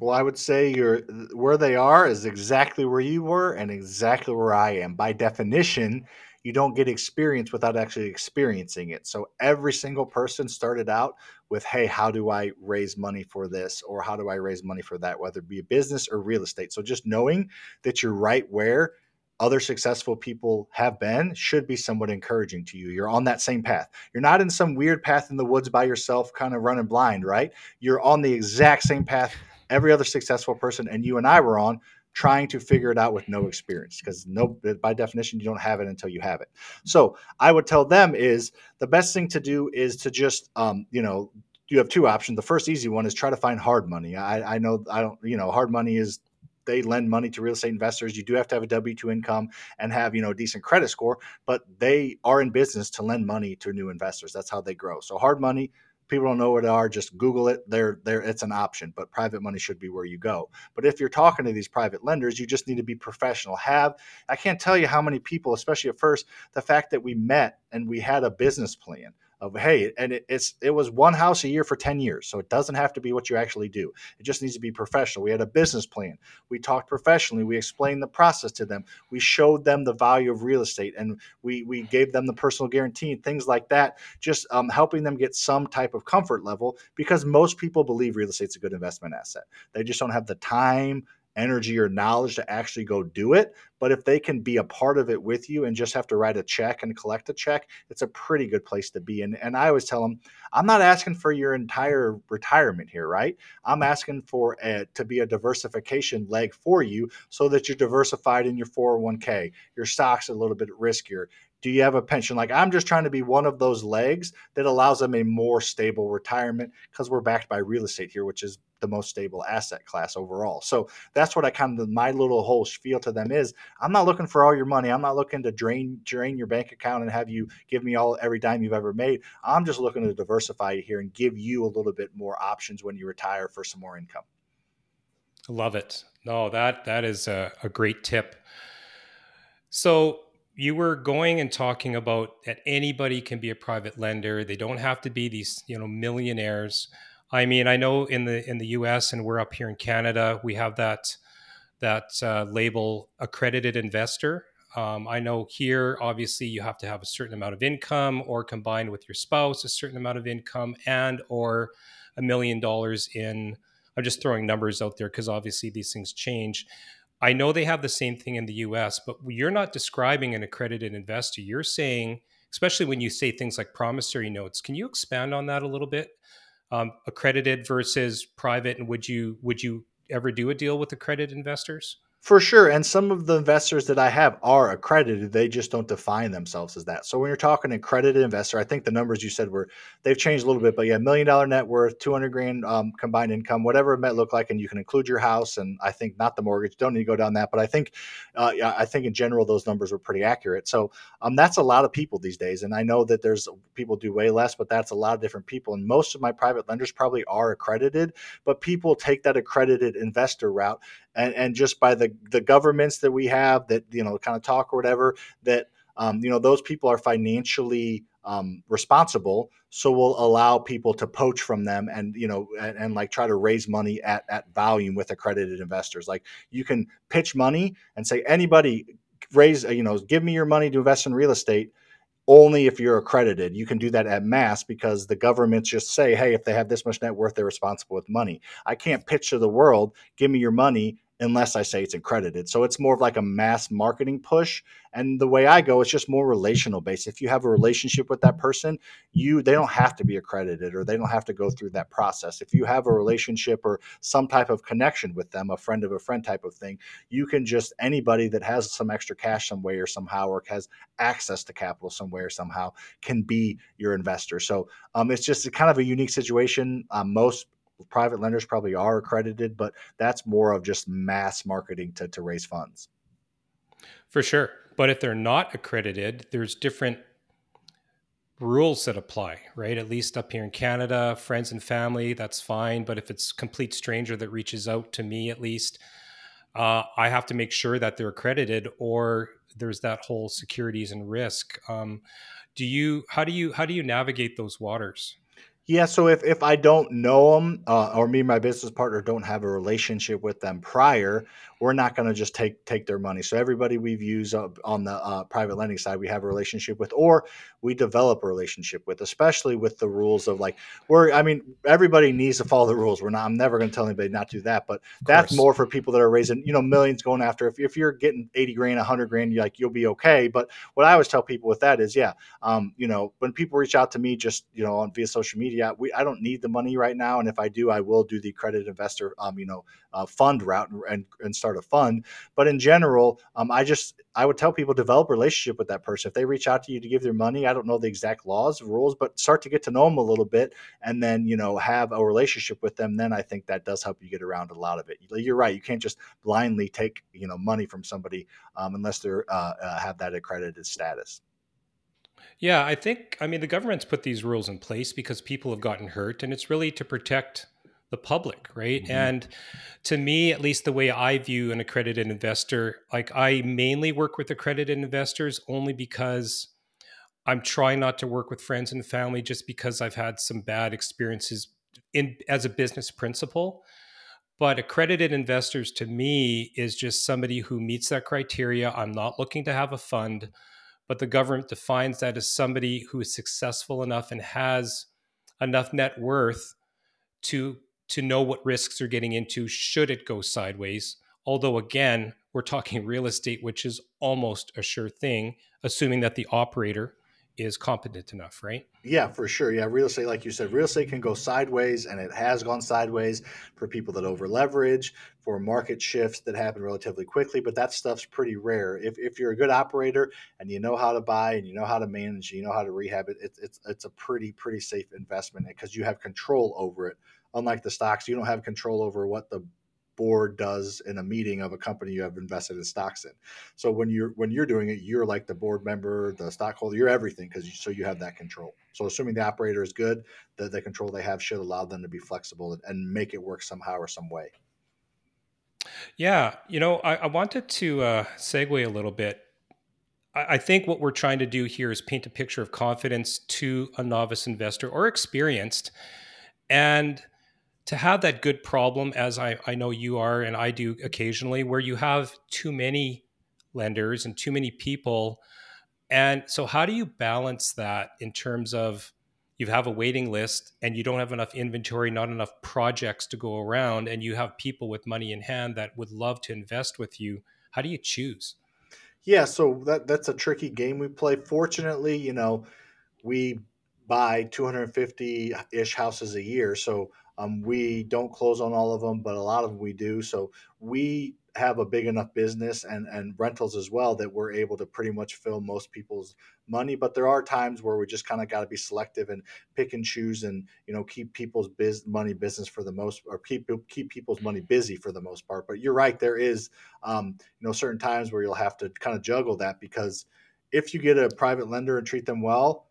Well, I would say you're where they are is exactly where you were and exactly where I am. By definition, you don't get experience without actually experiencing it. So every single person started out with, hey, how do I raise money for this? Or how do I raise money for that? Whether it be a business or real estate. So just knowing that you're right where other successful people have been should be somewhat encouraging to you. You're on that same path. You're not in some weird path in the woods by yourself, kind of running blind, right? You're on the exact same path every other successful person and you and I were on trying to figure it out with no experience because no by definition you don't have it until you have it so i would tell them is the best thing to do is to just um, you know you have two options the first easy one is try to find hard money i, I know i don't you know hard money is they lend money to real estate investors. You do have to have a W two income and have you know a decent credit score, but they are in business to lend money to new investors. That's how they grow. So hard money, people don't know what they are just google it. They're there it's an option but private money should be where you go. But if you're talking to these private lenders you just need to be professional. Have i can't tell you how many people especially at first the fact that we met and we had a business plan of hey and it, it's it was one house a year for 10 years so it doesn't have to be what you actually do. It just needs to be professional. We had a business plan. We talked professionally. We explained the process to them. We showed them the value of real estate and we we gave them the personal guarantee and things like that just um, helping them get some type of comfort level because most people believe real estate's a good investment asset. They just don't have the time energy or knowledge to actually go do it. But if they can be a part of it with you and just have to write a check and collect a check, it's a pretty good place to be. And, and I always tell them, I'm not asking for your entire retirement here, right? I'm asking for a, to be a diversification leg for you so that you're diversified in your 401k. Your stock's a little bit riskier. Do you have a pension? Like I'm just trying to be one of those legs that allows them a more stable retirement because we're backed by real estate here, which is the most stable asset class overall. So that's what I kind of my little whole spiel to them is. I'm not looking for all your money. I'm not looking to drain drain your bank account and have you give me all every dime you've ever made. I'm just looking to diversify here and give you a little bit more options when you retire for some more income. Love it. No, that that is a, a great tip. So you were going and talking about that anybody can be a private lender. They don't have to be these, you know, millionaires. I mean, I know in the in the U.S. and we're up here in Canada, we have that that uh, label accredited investor. Um, I know here, obviously, you have to have a certain amount of income, or combined with your spouse, a certain amount of income, and or a million dollars in. I'm just throwing numbers out there because obviously these things change. I know they have the same thing in the US, but you're not describing an accredited investor. You're saying, especially when you say things like promissory notes, can you expand on that a little bit? Um, accredited versus private, and would you would you ever do a deal with accredited investors? For sure. And some of the investors that I have are accredited. They just don't define themselves as that. So when you're talking accredited investor, I think the numbers you said were they've changed a little bit, but yeah, million dollar net worth, 200 grand um, combined income, whatever it might look like. And you can include your house. And I think not the mortgage, don't need to go down that. But I think, uh, I think in general, those numbers were pretty accurate. So um, that's a lot of people these days. And I know that there's people do way less, but that's a lot of different people. And most of my private lenders probably are accredited, but people take that accredited investor route and, and just by the the governments that we have that you know kind of talk or whatever that um, you know those people are financially um, responsible so we'll allow people to poach from them and you know and, and, like try to raise money at, at volume with accredited investors like you can pitch money and say anybody raise you know give me your money to invest in real estate only if you're accredited. You can do that at mass because the governments just say, hey, if they have this much net worth, they're responsible with money. I can't pitch to the world, give me your money, unless I say it's accredited. So it's more of like a mass marketing push. And the way I go, it's just more relational based. If you have a relationship with that person, you they don't have to be accredited or they don't have to go through that process. If you have a relationship or some type of connection with them, a friend of a friend type of thing, you can just anybody that has some extra cash some way or somehow or has access to capital some way or somehow can be your investor. So um, it's just kind of a unique situation. Um, most private lenders probably are accredited, but that's more of just mass marketing to, to raise funds. For sure. But if they're not accredited, there's different rules that apply, right? At least up here in Canada, friends and family, that's fine. But if it's complete stranger that reaches out to me, at least, uh, I have to make sure that they're accredited, or there's that whole securities and risk. Um, do you? How do you? How do you navigate those waters? Yeah, so if if I don't know them, uh, or me and my business partner don't have a relationship with them prior, we're not going to just take take their money. So everybody we've used on the uh, private lending side, we have a relationship with, or we develop a relationship with, especially with the rules of like we're. I mean, everybody needs to follow the rules. We're not. I'm never going to tell anybody not to do that, but that's more for people that are raising you know millions going after. If if you're getting eighty grand, hundred grand, you like you'll be okay. But what I always tell people with that is, yeah, um, you know, when people reach out to me, just you know, on via social media, we I don't need the money right now, and if I do, I will do the credit investor, um, you know, uh, fund route and, and, and start a fund. But in general, um, I just I would tell people develop a relationship with that person. If they reach out to you to give their money, I don't know the exact laws, rules, but start to get to know them a little bit, and then you know have a relationship with them. Then I think that does help you get around a lot of it. You're right. You can't just blindly take you know money from somebody um, unless they're uh, uh, have that accredited status. Yeah, I think I mean the government's put these rules in place because people have gotten hurt, and it's really to protect the public, right? Mm-hmm. And to me, at least the way I view an accredited investor, like I mainly work with accredited investors only because I'm trying not to work with friends and family just because I've had some bad experiences in as a business principle. But accredited investors to me is just somebody who meets that criteria. I'm not looking to have a fund, but the government defines that as somebody who is successful enough and has enough net worth to to know what risks they're getting into should it go sideways. Although, again, we're talking real estate, which is almost a sure thing, assuming that the operator is competent enough, right? Yeah, for sure. Yeah, real estate, like you said, real estate can go sideways, and it has gone sideways for people that over leverage, for market shifts that happen relatively quickly. But that stuff's pretty rare. If, if you're a good operator and you know how to buy and you know how to manage, you know how to rehab it, it it's it's a pretty pretty safe investment because you have control over it unlike the stocks, you don't have control over what the board does in a meeting of a company you have invested in stocks in. So when you're when you're doing it, you're like the board member, the stockholder, you're everything because so you have that control. So assuming the operator is good, the, the control they have should allow them to be flexible and make it work somehow or some way. Yeah, you know, I, I wanted to uh, segue a little bit. I, I think what we're trying to do here is paint a picture of confidence to a novice investor or experienced, and to have that good problem, as I, I know you are and I do occasionally, where you have too many lenders and too many people. And so, how do you balance that in terms of you have a waiting list and you don't have enough inventory, not enough projects to go around, and you have people with money in hand that would love to invest with you? How do you choose? Yeah, so that that's a tricky game we play. Fortunately, you know, we buy 250 ish houses a year, so um, we don't close on all of them, but a lot of them we do. So we have a big enough business and and rentals as well that we're able to pretty much fill most people's money but there are times where we just kind of got to be selective and pick and choose and you know keep people's biz money business for the most or keep keep people's money busy for the most part but you're right there is um, you know certain times where you'll have to kind of juggle that because if you get a private lender and treat them well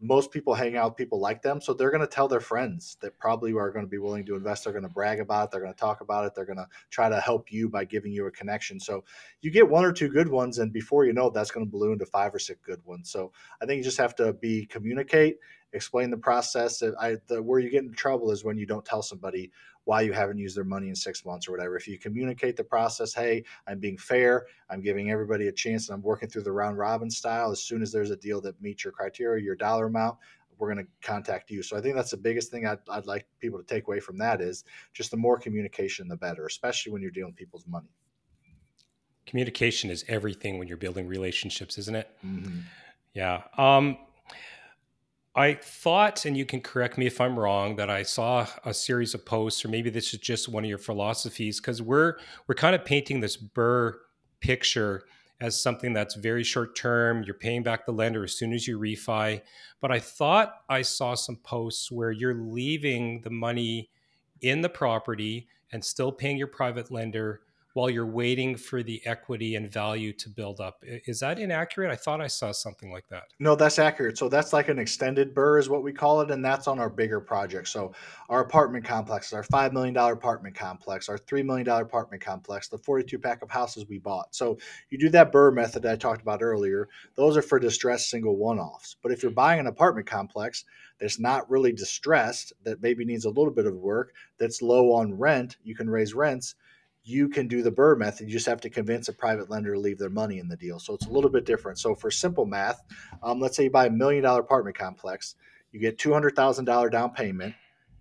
most people hang out with people like them so they're going to tell their friends that probably are going to be willing to invest they're going to brag about it they're going to talk about it they're going to try to help you by giving you a connection. So you get one or two good ones and before you know it, that's going to balloon to five or six good ones. So i think you just have to be communicate explain the process I, the, where you get into trouble is when you don't tell somebody why you haven't used their money in six months or whatever. If you communicate the process, hey, I'm being fair, I'm giving everybody a chance, and I'm working through the round robin style. As soon as there's a deal that meets your criteria, your dollar amount, we're going to contact you. So I think that's the biggest thing I'd, I'd like people to take away from that is just the more communication, the better, especially when you're dealing with people's money. Communication is everything when you're building relationships, isn't it? Mm-hmm. Yeah. Um, I thought, and you can correct me if I'm wrong, that I saw a series of posts, or maybe this is just one of your philosophies, because we're we're kind of painting this BRRRR picture as something that's very short term. You're paying back the lender as soon as you refi. But I thought I saw some posts where you're leaving the money in the property and still paying your private lender while you're waiting for the equity and value to build up. Is that inaccurate? I thought I saw something like that. No, that's accurate. So that's like an extended BRRRR is what we call it, and that's on our bigger projects. So our apartment complexes, our $5 million apartment complex, our $3 million apartment complex, the 42 pack of houses we bought. So you do that BRRRR method I talked about earlier. Those are for distressed single one-offs. But if you're buying an apartment complex that's not really distressed, that maybe needs a little bit of work, that's low on rent, you can raise rents – you can do the BRRRR method. You just have to convince a private lender to leave their money in the deal. So it's a little bit different. So for simple math, um, let's say you buy a million dollar apartment complex, you get two hundred thousand dollar down payment,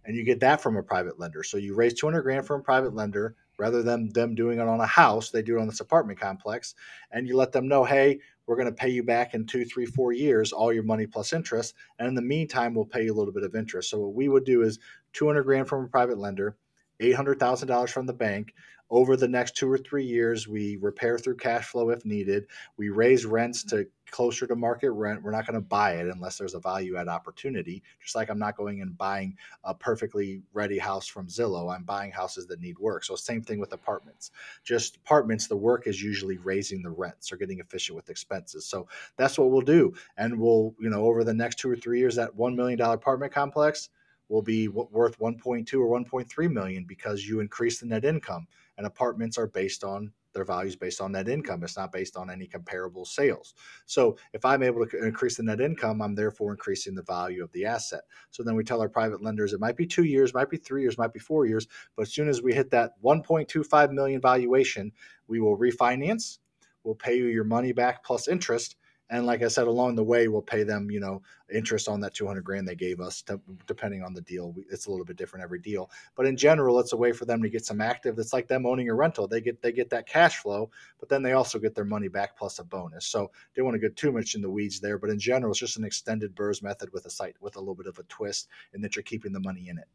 and you get that from a private lender. So you raise two hundred grand from a private lender rather than them doing it on a house. They do it on this apartment complex, and you let them know, hey, we're going to pay you back in two, three, four years all your money plus interest, and in the meantime, we'll pay you a little bit of interest. So what we would do is two hundred grand from a private lender. $800,000 from the bank over the next two or three years, we repair through cash flow if needed. We raise rents to closer to market rent. We're not going to buy it unless there's a value add opportunity. Just like I'm not going and buying a perfectly ready house from Zillow. I'm buying houses that need work. So same thing with apartments. Just apartments, the work is usually raising the rents or getting efficient with expenses. So that's what we'll do. And we'll, you know, over the next two or three years, that $1 million apartment complex will be worth 1.2 or 1.3 million because you increase the net income and apartments are based on their values based on net income. It's not based on any comparable sales. So if I'm able to increase the net income, I'm therefore increasing the value of the asset. So then we tell our private lenders it might be two years, might be three years, might be four years, but as soon as we hit that 1.25 million valuation, we will refinance. We'll pay you your money back plus interest, and like I said, along the way, we'll pay them, you know, interest on that 200 grand they gave us, to, depending on the deal. It's a little bit different every deal, but in general, it's a way for them to get some active. It's like them owning a rental. They get they get that cash flow, but then they also get their money back plus a bonus. So don't want to get too much in the weeds there, but in general, it's just an extended BRRRRs method with a site with a little bit of a twist, in that you're keeping the money in it.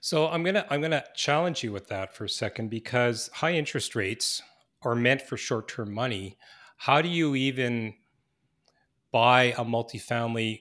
So I'm gonna I'm gonna challenge you with that for a second because high interest rates are meant for short term money how do you even buy a multifamily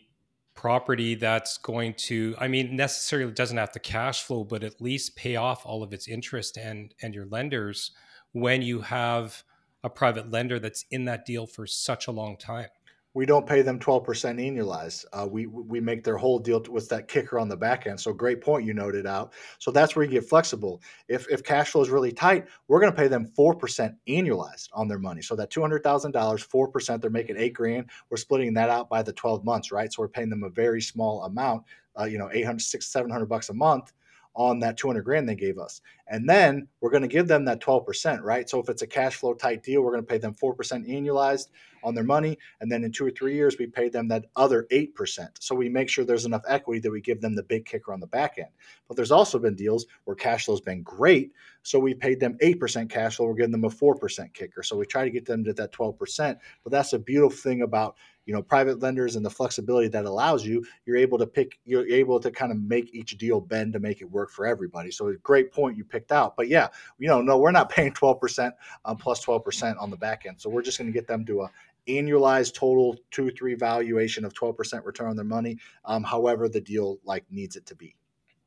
property that's going to i mean necessarily doesn't have to cash flow but at least pay off all of its interest and and your lenders when you have a private lender that's in that deal for such a long time we don't pay them 12% annualized. Uh, we we make their whole deal with that kicker on the back end. So great point you noted out. So that's where you get flexible. If if cash flow is really tight, we're going to pay them 4% annualized on their money. So that $200,000, 4%, they're making eight grand. We're splitting that out by the 12 months, right? So we're paying them a very small amount, uh, you know, 800, 600, 700 bucks a month on that 200 grand they gave us. And then we're going to give them that 12%, right? So if it's a cash flow tight deal, we're going to pay them 4% annualized on their money. And then in two or three years, we pay them that other 8%. So we make sure there's enough equity that we give them the big kicker on the back end. But there's also been deals where cash flow's been great. So we paid them 8% cash flow. We're giving them a 4% kicker. So we try to get them to that 12%. But that's a beautiful thing about you know private lenders and the flexibility that allows you you're able to pick you're able to kind of make each deal bend to make it work for everybody. So a great point you picked out. But yeah you know no we're not paying 12% um, plus 12% on the back end. So we're just going to get them to a annualized total two three valuation of 12% return on their money um, however the deal like needs it to be.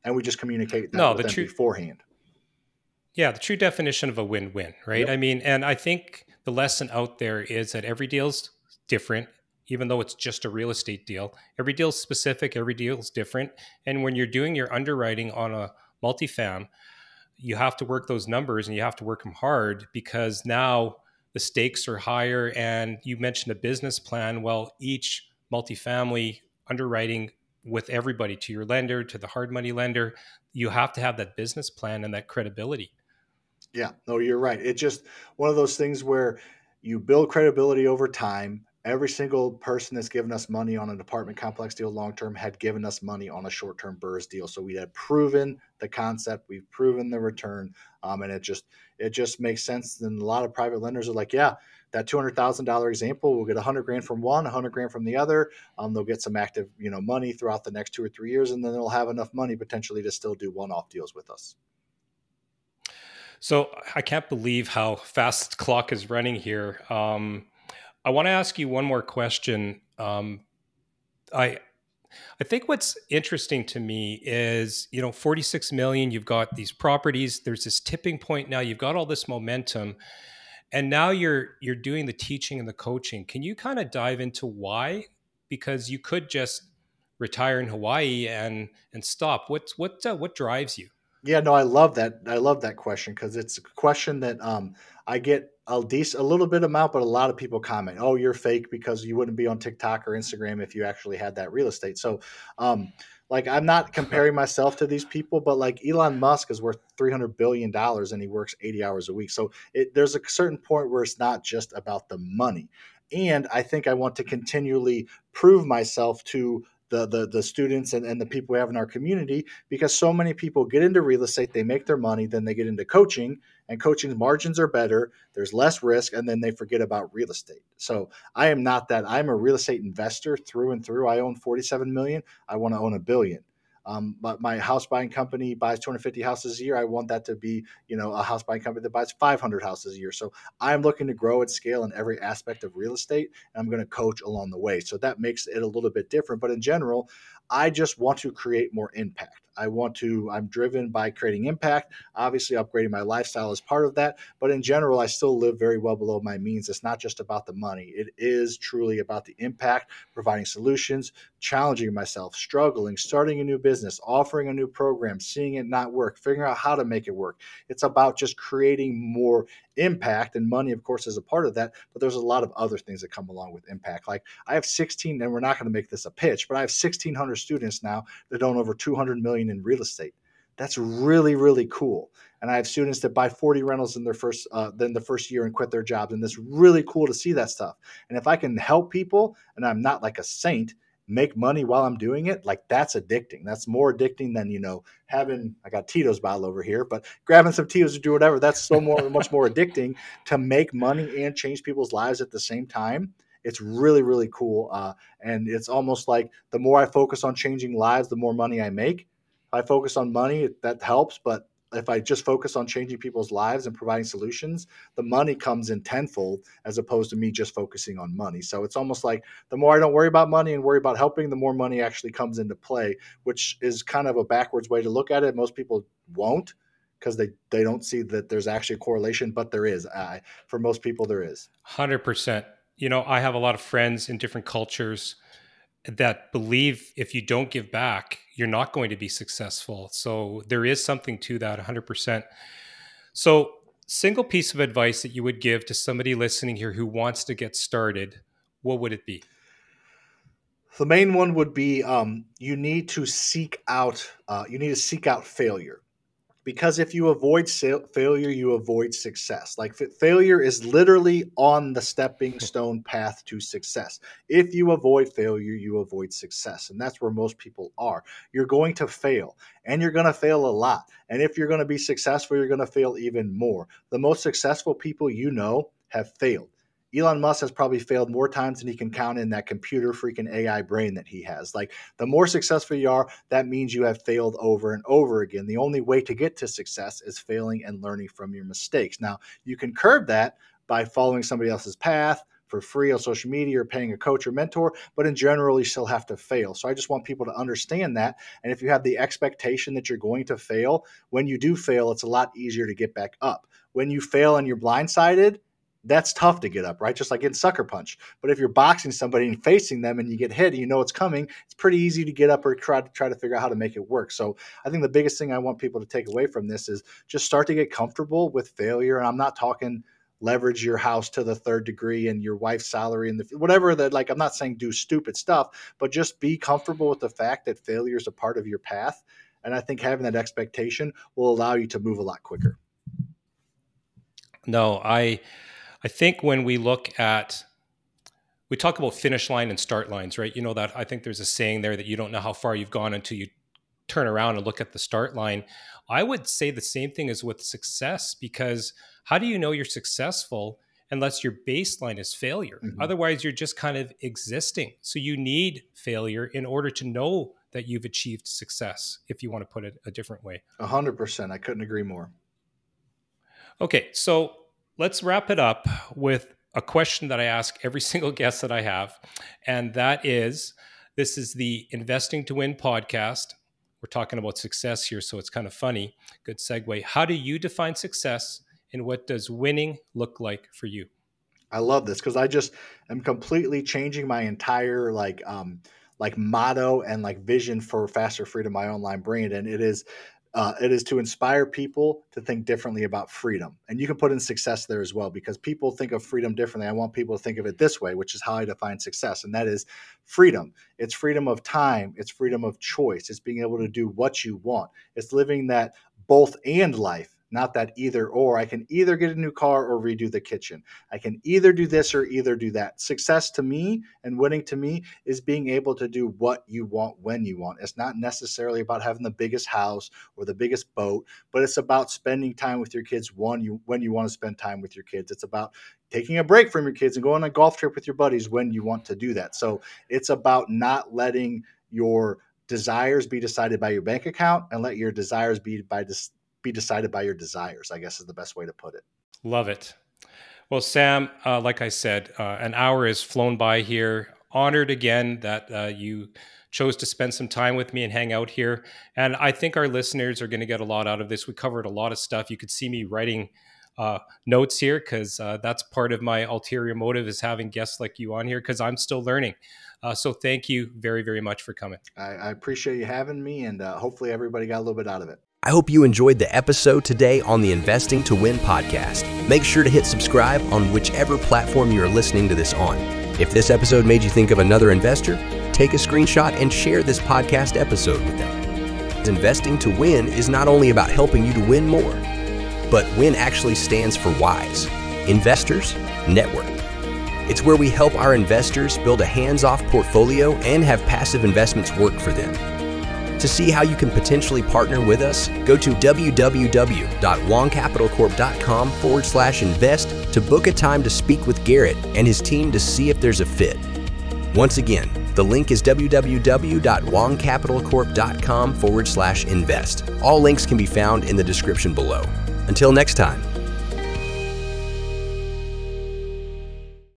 And we just communicate that no, the true, beforehand. Yeah the true definition of a win-win right? Yep. i mean and i think the lesson out there is that every deal's different even though it's just a real estate deal. Every deal's specific, every deal's different. And when you're doing your underwriting on a multifam, you have to work those numbers and you have to work them hard because now the stakes are higher. And you mentioned a business plan. Well, each multifamily underwriting with everybody to your lender, to the hard money lender, you have to have that business plan and that credibility. Yeah, no, you're right. It's just one of those things where you build credibility over time every single person that's given us money on an apartment complex deal long term had given us money on a short term BRRRR deal. So we had proven the concept, we've proven the return, um, and it just it just makes sense. And a lot of private lenders are like, yeah, that two hundred thousand dollar example, we'll get a hundred grand from one, a hundred grand from the other. Um, they'll get some active you know money throughout the next two or three years, and then they'll have enough money potentially to still do one off deals with us. So I can't believe how fast clock is running here. Um, I want to ask you one more question. Um, I I think what's interesting to me is, you know, 46 million, you've got these properties, there's this tipping point now, you've got all this momentum, and now you're you're doing the teaching and the coaching. Can you kind of dive into why? Because you could just retire in Hawaii and and stop. What's what uh, what drives you? Yeah, no, I love that. I love that question because it's a question that um, I get a decent, a little bit amount, but a lot of people comment, "Oh, you're fake because you wouldn't be on TikTok or Instagram if you actually had that real estate." So, um, like, I'm not comparing myself to these people, but like Elon Musk is worth 300 billion dollars and he works 80 hours a week. So it, there's a certain point where it's not just about the money. And I think I want to continually prove myself to the the, the students and, and the people we have in our community because so many people get into real estate they make their money then they get into coaching and coaching margins are better there's less risk and then they forget about real estate. So i am not that. I'm a real estate investor through and through. I own 47 million. I want to own a billion um, but my house buying company buys 250 houses a year. I want that to be, you know, a house buying company that buys 500 houses a year. So I'm looking to grow and scale in every aspect of real estate, and I'm going to coach along the way. So that makes it a little bit different. But in general, I just want to create more impact. I want to, I'm driven by creating impact. Obviously, upgrading my lifestyle is part of that. But in general, I still live very well below my means. It's not just about the money, it is truly about the impact, providing solutions, challenging myself, struggling, starting a new business, offering a new program, seeing it not work, figuring out how to make it work. It's about just creating more impact. And money, of course, is a part of that. But there's a lot of other things that come along with impact. Like I have 16, and we're not going to make this a pitch, but I have 1,600 students now that own over 200 million in real estate. That's really really cool. And I have students that buy 40 rentals in their first uh, then the first year and quit their jobs, and it's really cool to see that stuff. And if I can help people, and I'm not like a saint, make money while I'm doing it, like that's addicting. That's more addicting than you know having. I got Tito's bottle over here, but grabbing some Tito's to do whatever. That's so more much more addicting to make money and change people's lives at the same time. It's really, really cool. Uh, and it's almost like the more I focus on changing lives, the more money I make. I focus on money, that helps. But if I just focus on changing people's lives and providing solutions, the money comes in tenfold as opposed to me just focusing on money. So it's almost like the more I don't worry about money and worry about helping, the more money actually comes into play, which is kind of a backwards way to look at it. Most people won't because they, they don't see that there's actually a correlation, but there is. Uh, for most people, there is. 100% you know, I have a lot of friends in different cultures that believe if you don't give back, you're not going to be successful. So there is something to that 100%. So, single piece of advice that you would give to somebody listening here who wants to get started, what would it be? The main one would be um, you need to seek out uh, you need to seek out failure because if you avoid sa- failure you avoid success. Like f- failure is literally on the stepping stone path to success. If you avoid failure you avoid success and that's where most people are. You're going to fail and you're going to fail a lot and if you're going to be successful you're going to fail even more. The most successful people you know have failed Elon Musk has probably failed more times than he can count in that computer freaking AI brain that he has. Like the more successful you are, that means you have failed over and over again. The only way to get to success is failing and learning from your mistakes. Now, you can curb that by following somebody else's path for free on social media or paying a coach or mentor, but in general, you still have to fail. So I just want people to understand that. And if you have the expectation that you're going to fail, when you do fail, it's a lot easier to get back up. When you fail and you're blindsided, that's tough to get up, right? Just like in sucker punch. But if you're boxing somebody and facing them and you get hit and you know it's coming, it's pretty easy to get up or try to try to figure out how to make it work. So I think the biggest thing I want people to take away from this is just start to get comfortable with failure. And I'm not talking leverage your house to the third degree and your wife's salary and the whatever that like I'm not saying do stupid stuff, but just be comfortable with the fact that failure is a part of your path. And I think having that expectation will allow you to move a lot quicker. No, I I think when we look at we talk about finish line and start lines, right? You know that I think there's a saying there that you don't know how far you've gone until you turn around and look at the start line. I would say the same thing as with success because how do you know you're successful unless your baseline is failure? Mm-hmm. Otherwise, you're just kind of existing. So you need failure in order to know that you've achieved success, if you want to put it a different way. A hundred percent. I couldn't agree more. Okay, so let's wrap it up with a question that I ask every single guest that I have. And that is this is the Investing to Win podcast. We're talking about success here, so it's kind of funny. Good segue. How do you define success and what does winning look like for you? I love this because I just am completely changing my entire like um like motto and like vision for faster freedom my online brand and it is uh, it is to inspire people to think differently about freedom. And you can put in success there as well because people think of freedom differently. I want people to think of it this way, which is how I define success. And that is freedom. It's freedom of time, it's freedom of choice, it's being able to do what you want, it's living that both and life not that either or. I can either get a new car or redo the kitchen. I can either do this or either do that. Success to me and winning to me is being able to do what you want when you want. It's not necessarily about having the biggest house or the biggest boat, but it's about spending time with your kids when you when you want to spend time with your kids. It's about taking a break from your kids and going on a golf trip with your buddies when you want to do that. So it's about not letting your desires be decided by your bank account and let your desires be by this be decided by your desires, I guess is the best way to put it. Love it. Well, Sam, uh, like I said, uh, an hour has flown by here. Honored again that uh, you chose to spend some time with me and hang out here. And I think our listeners are going to get a lot out of this. We covered a lot of stuff. You could see me writing uh, notes here because uh, that's part of my ulterior motive is having guests like you on here because I'm still learning. Uh, so thank you very, very much for coming. I, I appreciate you having me, and uh, hopefully everybody got a little bit out of it. I hope you enjoyed the episode today on the Investing to Win podcast. Make sure to hit subscribe on whichever platform you are listening to this on. If this episode made you think of another investor, take a screenshot and share this podcast episode with them. Investing to Win is not only about helping you to win more, but WIN actually stands for WISE Investors Network. It's where we help our investors build a hands off portfolio and have passive investments work for them. To see how you can potentially partner with us, go to www.wongcapitalcorp.com forward slash invest to book a time to speak with Garrett and his team to see if there's a fit. Once again, the link is www.wongcapitalcorp.com forward slash invest. All links can be found in the description below. Until next time.